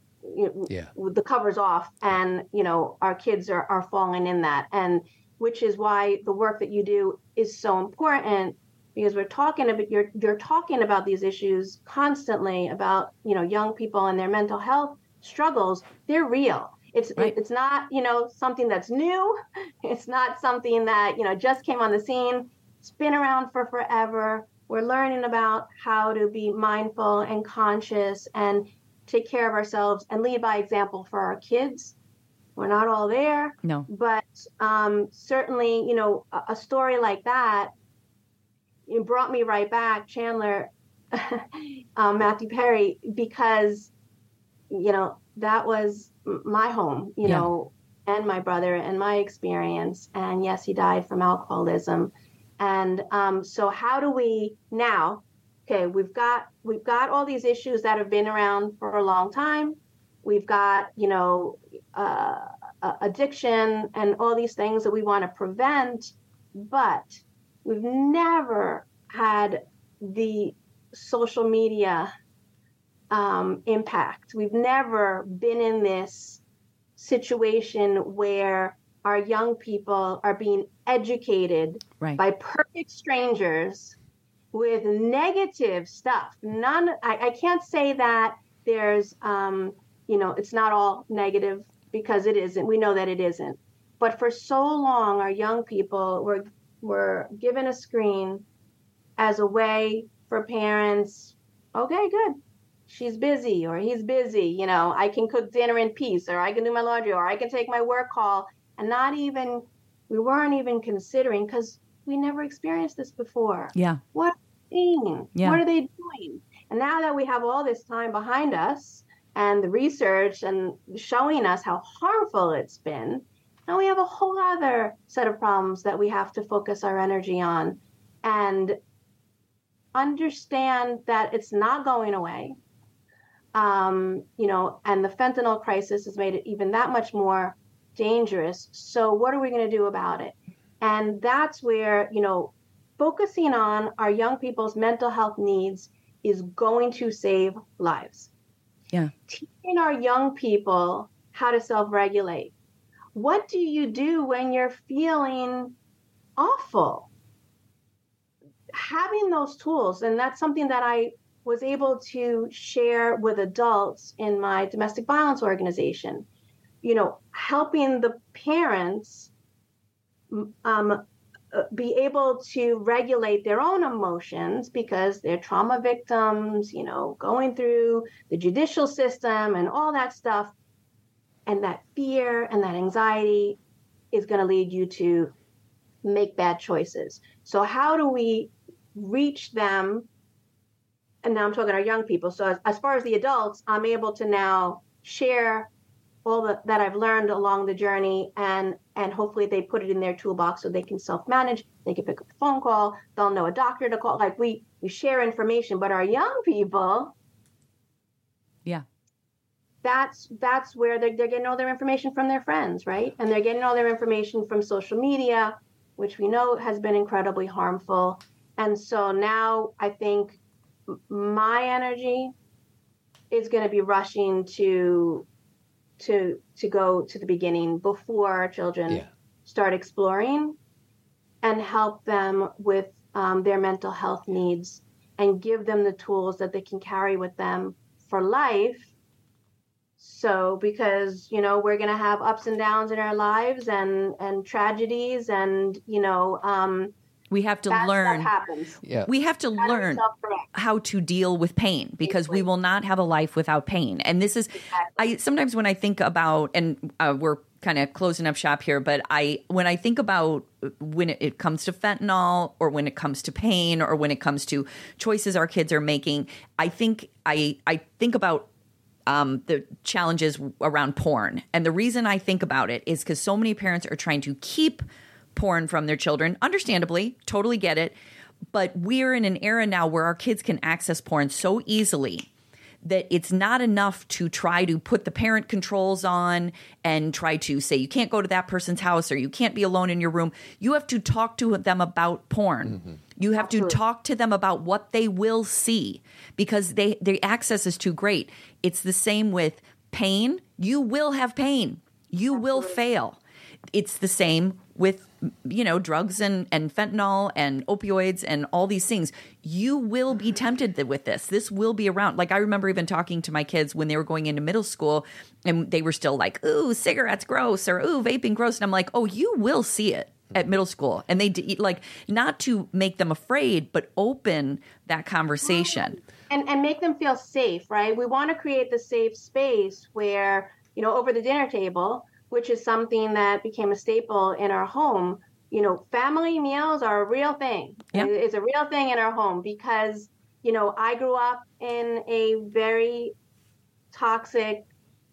yeah. the covers off and you know our kids are, are falling in that and which is why the work that you do is so important because we're talking about you're you're talking about these issues constantly about you know young people and their mental health struggles they're real it's right. it's not you know something that's new it's not something that you know just came on the scene it's been around for forever we're learning about how to be mindful and conscious and take care of ourselves and lead by example for our kids. We're not all there. No. But um, certainly, you know, a, a, story like that it brought me right back, Chandler, um, Matthew Perry, because, you know, that was my home, you yeah. know, and my brother and my experience. And yes, he died from alcoholism. And um, so, how do we now, okay, we've got we've got all these issues that have been around for a long time. We've got you know uh, addiction and all these things that we want to prevent, but we've never had the social media um, impact. We've never been in this situation where our young people are being educated right. by perfect strangers with negative stuff. None, I, I can't say that there's, um, you know, it's not all negative because it isn't. We know that it isn't. But for so long, our young people were were given a screen as a way for parents. Okay, good. She's busy or he's busy. You know, I can cook dinner in peace, or I can do my laundry, or I can take my work call, and not even we weren't even considering because we never experienced this before. Yeah. What thing? Yeah. What are they doing? And now that we have all this time behind us and the research and showing us how harmful it's been, now we have a whole other set of problems that we have to focus our energy on and understand that it's not going away. Um, you know, and the fentanyl crisis has made it even that much more dangerous. So, what are we going to do about it? And that's where, you know, focusing on our young people's mental health needs is going to save lives. Yeah. Teaching our young people how to self regulate. What do you do when you're feeling awful? Having those tools, and that's something that I was able to share with adults in my domestic violence organization. You know, helping the parents um, uh, be able to regulate their own emotions because they're trauma victims, you know, going through the judicial system and all that stuff. And that fear and that anxiety is going to lead you to make bad choices. So, how do we reach them? And now I'm talking our young people. So, as, as far as the adults, I'm able to now share all the, that I've learned along the journey and and hopefully they put it in their toolbox so they can self-manage. They can pick up the phone call. They'll know a doctor to call. Like we we share information but our young people yeah. That's that's where they're, they're getting all their information from their friends right? And they're getting all their information from social media which we know has been incredibly harmful. And so now i think my energy is going to be rushing to to to go to the beginning before our children yeah. start exploring and help them with um, their mental health needs and give them the tools that they can carry with them for life so because you know we're going to have ups and downs in our lives and and tragedies and you know um, we have to learn. Yeah. We have to learn how to deal with pain because we will not have a life without pain. And this is, exactly. I sometimes when I think about, and uh, we're kind of closing up shop here, but I when I think about when it, it comes to fentanyl or when it comes to pain or when it comes to choices our kids are making, I think I I think about um, the challenges around porn. And the reason I think about it is because so many parents are trying to keep porn from their children. Understandably, totally get it. But we're in an era now where our kids can access porn so easily that it's not enough to try to put the parent controls on and try to say you can't go to that person's house or you can't be alone in your room. You have to talk to them about porn. Mm-hmm. You have Absolutely. to talk to them about what they will see because they their access is too great. It's the same with pain. You will have pain. You Absolutely. will fail. It's the same with you know drugs and and fentanyl and opioids and all these things you will be tempted with this. This will be around. Like i remember even talking to my kids when they were going into middle school and they were still like ooh cigarettes gross or ooh vaping gross and i'm like oh you will see it at middle school. And they like not to make them afraid but open that conversation. And and make them feel safe right? We want to create the safe space where you know over the dinner table which is something that became a staple in our home. You know, family meals are a real thing. Yep. It's a real thing in our home because, you know, I grew up in a very toxic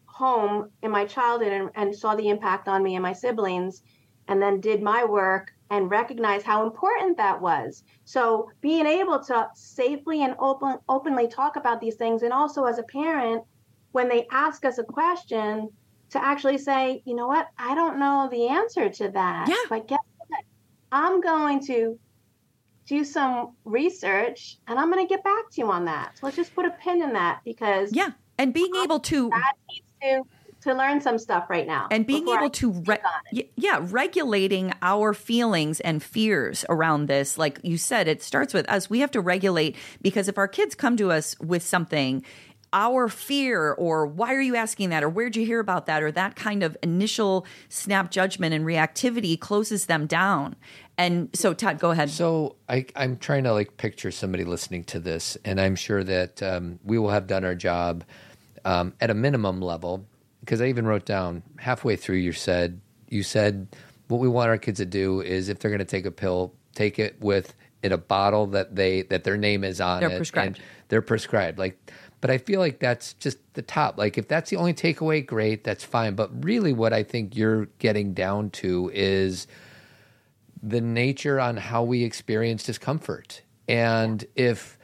home in my childhood and, and saw the impact on me and my siblings, and then did my work and recognized how important that was. So being able to safely and open, openly talk about these things, and also as a parent, when they ask us a question, to actually say, you know what, I don't know the answer to that. Yeah. But guess what? I'm going to do some research and I'm going to get back to you on that. So let's just put a pin in that because yeah, and being able to to to learn some stuff right now and being able to re- yeah regulating our feelings and fears around this like you said it starts with us we have to regulate because if our kids come to us with something our fear or why are you asking that or where'd you hear about that or that kind of initial snap judgment and reactivity closes them down. And so todd go ahead. So I, am trying to like picture somebody listening to this and i'm sure that um, we will have done our job um, at a minimum level because i even wrote down halfway through you said you said what we want our kids to do is if they're going to take a pill take it with in a bottle that they that their name is on they're it prescribed. they're prescribed. Like but I feel like that's just the top. Like if that's the only takeaway, great, that's fine. But really, what I think you're getting down to is the nature on how we experience discomfort. And if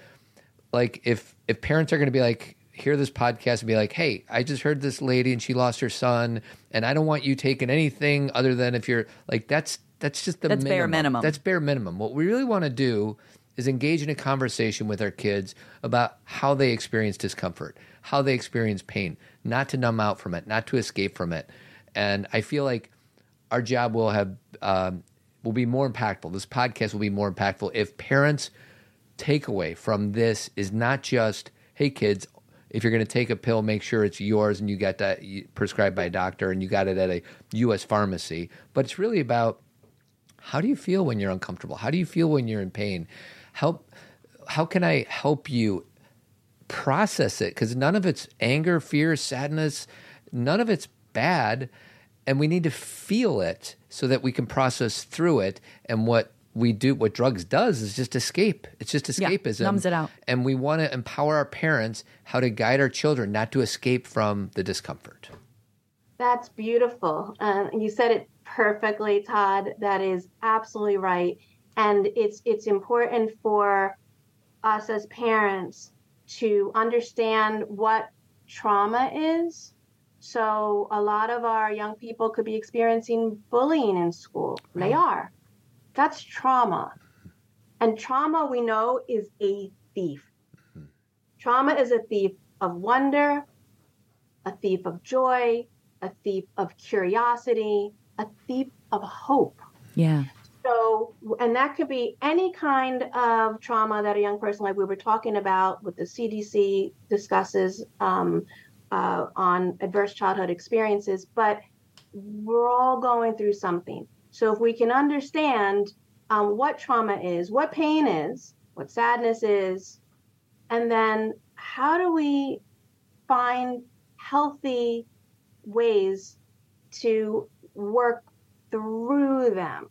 like if if parents are going to be like hear this podcast and be like, "Hey, I just heard this lady and she lost her son, and I don't want you taking anything other than if you're like that's that's just the That's bare minimum. minimum. That's bare minimum. What we really want to do is engage in a conversation with our kids about how they experience discomfort, how they experience pain, not to numb out from it, not to escape from it. And I feel like our job will have um, will be more impactful. This podcast will be more impactful if parents takeaway from this is not just, hey kids, if you're going to take a pill, make sure it's yours and you got that prescribed by a doctor and you got it at a U.S. pharmacy. But it's really about how do you feel when you're uncomfortable? How do you feel when you're in pain? Help. How can I help you process it? Because none of it's anger, fear, sadness. None of it's bad, and we need to feel it so that we can process through it. And what we do, what drugs does, is just escape. It's just Yeah, escapism. numbs it out. And we want to empower our parents how to guide our children not to escape from the discomfort. That's beautiful. Um, you said it perfectly, Todd. That is absolutely right. And it's it's important for us as parents to understand what trauma is. So a lot of our young people could be experiencing bullying in school. They are. That's trauma. And trauma we know is a thief. Mm-hmm. Trauma is a thief of wonder, a thief of joy, a thief of curiosity, a thief of hope. Yeah. So, and that could be any kind of trauma that a young person, like we were talking about, what the CDC discusses um, uh, on adverse childhood experiences, but we're all going through something. So, if we can understand um, what trauma is, what pain is, what sadness is, and then how do we find healthy ways to work through them.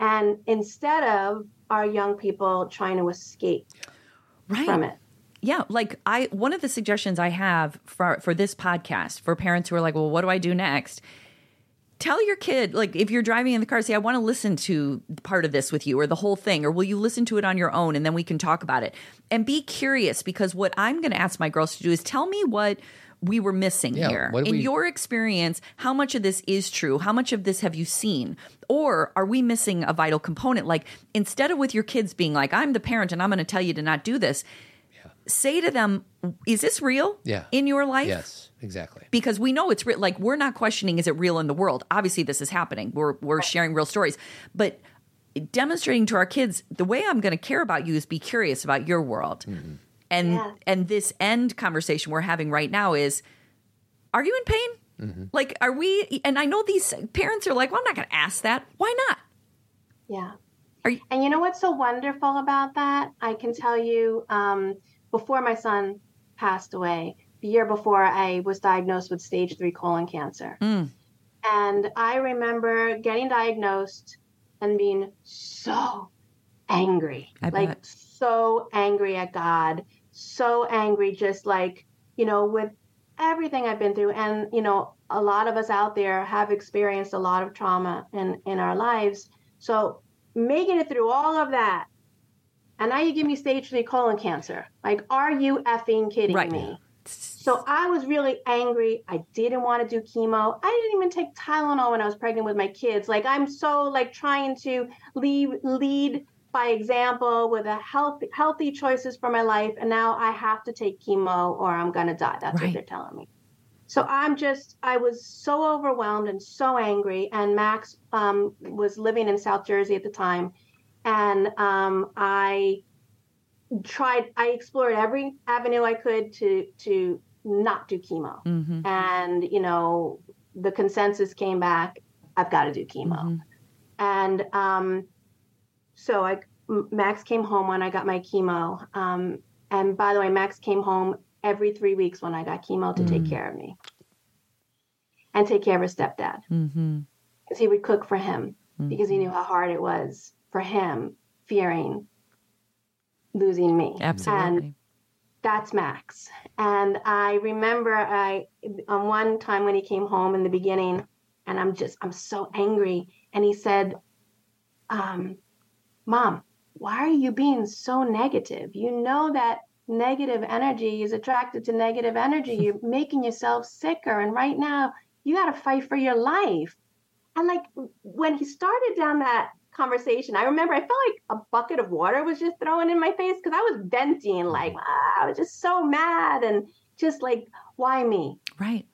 And instead of our young people trying to escape Right. from it. Yeah, like I one of the suggestions I have for for this podcast for parents who are like, "Well, what do I do next?" Tell your kid, like if you're driving in the car, say, "I want to listen to part of this with you or the whole thing or will you listen to it on your own and then we can talk about it." And be curious because what I'm going to ask my girls to do is tell me what we were missing Yeah, here. In we- your experience, how much of this is true? How much of this have you seen? Or are we missing a vital component? Like instead of with your kids being like, "I'm the parent and I'm going to tell you to not do this." say to them, "Is this real? Yeah. in your life?" Yes, exactly. Because we know it's real. Like we're not questioning is it real in the world. Obviously, this is happening. We're we're sharing real stories, but demonstrating to our kids the way I'm going to care about you is be curious about your world. Mm-hmm. And Yeah. and this end conversation we're having right now is, are you in pain? Like, are we? And I know these parents are like, well, I'm not going to ask that. Why not? Yeah. Are you- and you know what's so wonderful about that? I can tell you, um, before my son passed away, the year before, I was diagnosed with stage three colon cancer. Mm. And I remember getting diagnosed and being so angry. I like bet. so angry at God, so angry, just like, you know, with everything I've been through. And, you know, a lot of us out there have experienced a lot of trauma in, in our lives. So making it through all of that, and now you give me stage three colon cancer. Like, are you effing kidding Right. me? So I was really angry. I didn't want to do chemo. I didn't even take Tylenol when I was pregnant with my kids. Like I'm so like trying to lead lead by example with a healthy healthy choices for my life, and now I have to take chemo or I'm gonna die. That's Right. what they're telling me. So I'm just I was so overwhelmed and so angry. And Max um, was living in South Jersey at the time, and um, I tried i explored every avenue i could to to not do chemo Mm-hmm. and you know the consensus came back i've got to do chemo Mhm. and um so i max came home when i got my chemo um and by the way max came home every three weeks when i got chemo to take Mm. care of me and take care of his stepdad Mm-hmm. because he would cook for him because he knew how hard it was for him fearing losing me Absolutely. that's Max. And I remember I on one time when he came home in the beginning, and I'm just I'm so angry. And he said, um, "Mom, why are you being so negative? You know that negative energy is attracted to negative energy. You're making yourself sicker. And right now, you got to fight for your life. And like when he started down that conversation, I remember I felt like a bucket of water was just thrown in my face because I was venting, like, ah, I was just so mad and just like, why me? Right.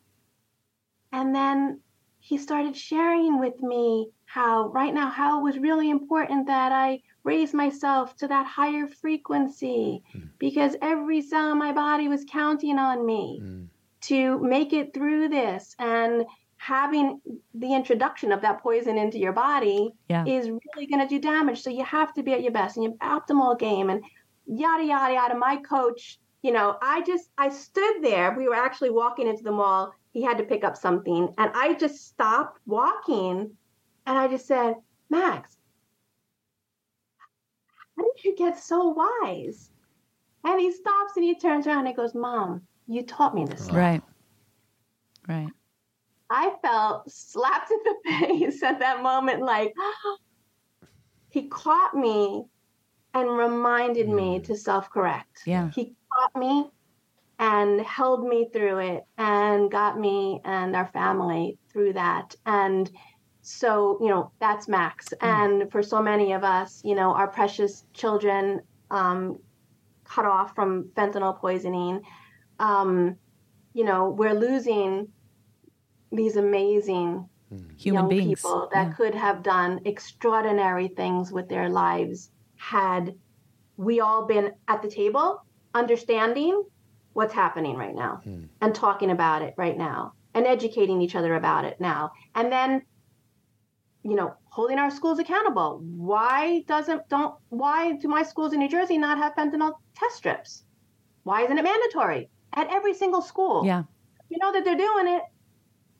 And then he started sharing with me how right now how it was really important that I raise myself to that higher frequency mm. because every cell in my body was counting on me mm. to make it through this and having the introduction of that poison into your body yeah. is really going to do damage so you have to be at your best and your optimal game and yada yada yada my coach you know i just i stood there we were actually walking into the mall he had to pick up something and i just stopped walking and i just said max how did you get so wise? And he stops and he turns around and he goes, Mom, you taught me this. Right. Right. I felt slapped in the face at that moment, like he caught me and reminded me mm. to self correct. Yeah. He caught me and held me through it and got me and our family through that. And so you know that's max mm. and for so many of us you know our precious children um, cut off from fentanyl poisoning um, you know we're losing these amazing mm. human young beings people that yeah. could have done extraordinary things with their lives had we all been at the table understanding what's happening right now mm. and talking about it right now and educating each other about it now and then you know, holding our schools accountable. Why doesn't don't why do my schools in New Jersey not have fentanyl test strips? Why isn't it mandatory at every single school? Yeah. You know that they're doing it.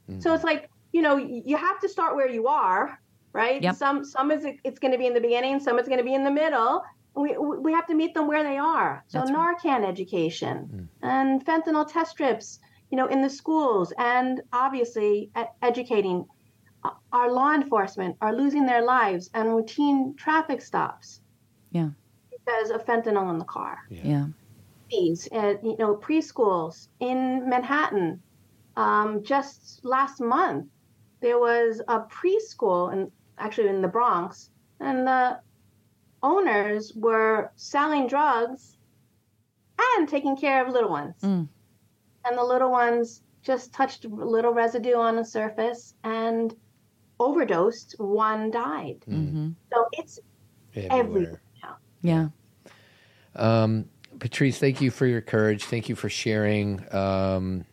Mm-hmm. So it's like, you know, you have to start where you are, right? Yep. Some some is it's going to be in the beginning, some is going to be in the middle. We we have to meet them where they are. So That's Narcan right. education mm-hmm. and fentanyl test strips, you know, in the schools and obviously educating our law enforcement are losing their lives and routine traffic stops. Yeah. Because of fentanyl in the car. Yeah. yeah. These, and you know, preschools in Manhattan. Um, just last month, there was a preschool, and actually in the Bronx, and the owners were selling drugs and taking care of little ones. Mm. And the little ones just touched a little residue on the surface and overdosed, one died. Mm-hmm. So it's everywhere. everywhere now. Yeah. Um, Patrice, thank you for your courage. Thank you for sharing um,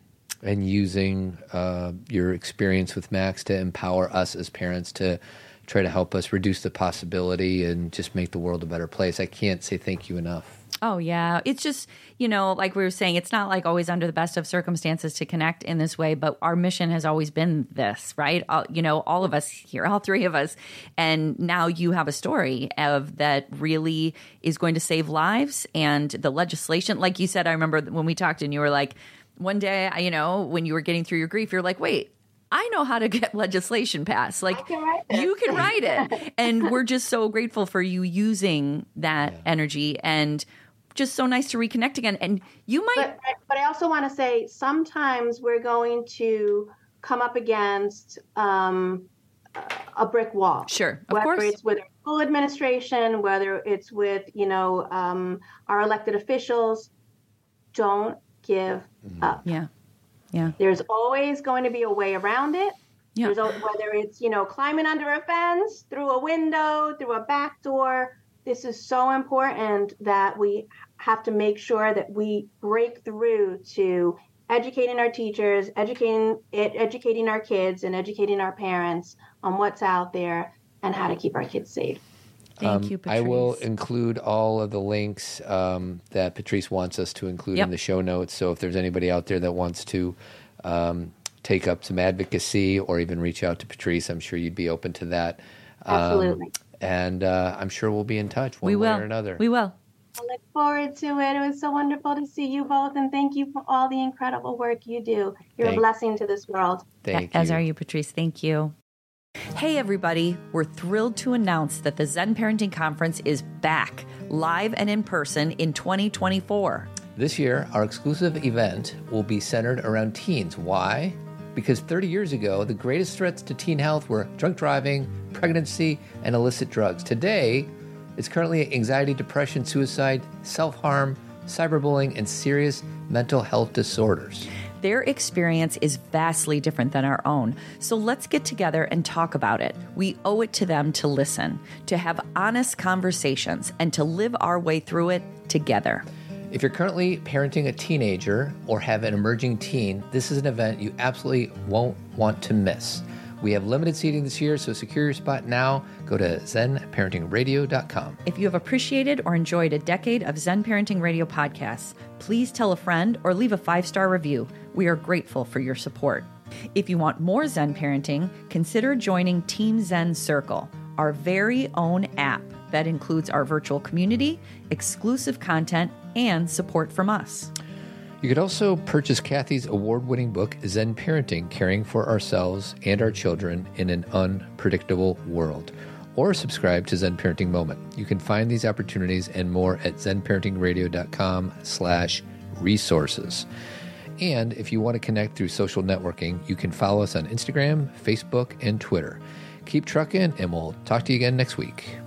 and using uh, your experience with Max to empower us as parents to try to help us reduce the possibility and just make the world a better place. I can't say thank you enough. Oh, yeah. It's just, you know, like we were saying, it's not like always under the best of circumstances to connect in this way, but our mission has always been this, right? All, you know, all of us here, all three of us. And now you have a story of that really is going to save lives and the legislation. Like you said, I remember when we talked and you were like, one day, you know, when you were getting through your grief, you're like, wait, I know how to get legislation passed. Like can you can write it. and we're just so grateful for you using that yeah. energy and just so nice to reconnect again. And you might. But, but I also want to say sometimes we're going to come up against um, a brick wall. Sure, of whether course. it's with our school administration, whether it's with you know um, our elected officials. Don't give mm-hmm. up. Yeah, yeah. There's always going to be a way around it. Yeah. There's a, whether it's you know climbing under a fence, through a window, through a back door. This is so important that we have to make sure that we break through to educating our teachers, educating educating our kids, and educating our parents on what's out there and how to keep our kids safe. Thank um, you, Patrice. I will include all of the links um, that Patrice wants us to include yep. in the show notes. So if there's anybody out there that wants to um, take up some advocacy or even reach out to Patrice, I'm sure you'd be open to that. Um, Absolutely. And uh, I'm sure we'll be in touch one we way will. or another. We will. I look forward to it. It was so wonderful to see you both, and thank you for all the incredible work you do. You're thank, a blessing to this world. Thank As you. are you, Patrice. Thank you. Hey, everybody. We're thrilled to announce that the Zen Parenting Conference is back live and in person in 2024. This year, our exclusive event will be centered around teens. Why? Because 30 years ago, the greatest threats to teen health were drunk driving, pregnancy, and illicit drugs. Today, it's currently anxiety, depression, suicide, self harm, cyberbullying, and serious mental health disorders. Their experience is vastly different than our own. So let's get together and talk about it. We owe it to them to listen, to have honest conversations, and to live our way through it together. If you're currently parenting a teenager or have an emerging teen, this is an event you absolutely won't want to miss. We have limited seating this year, so secure your spot now. Go to zenparentingradio.com. If you have appreciated or enjoyed a decade of Zen Parenting Radio podcasts, please tell a friend or leave a five star review. We are grateful for your support. If you want more Zen parenting, consider joining Team Zen Circle, our very own app that includes our virtual community, exclusive content, and support from us. You could also purchase Cathy's award winning book, Zen Parenting Caring for Ourselves and Our Children in an Unpredictable World, or subscribe to Zen Parenting Moment. You can find these opportunities and more at zenparentingradio.com slash resources. And if you want to connect through social networking, you can follow us on Instagram, Facebook, and Twitter. Keep trucking, and we'll talk to you again next week.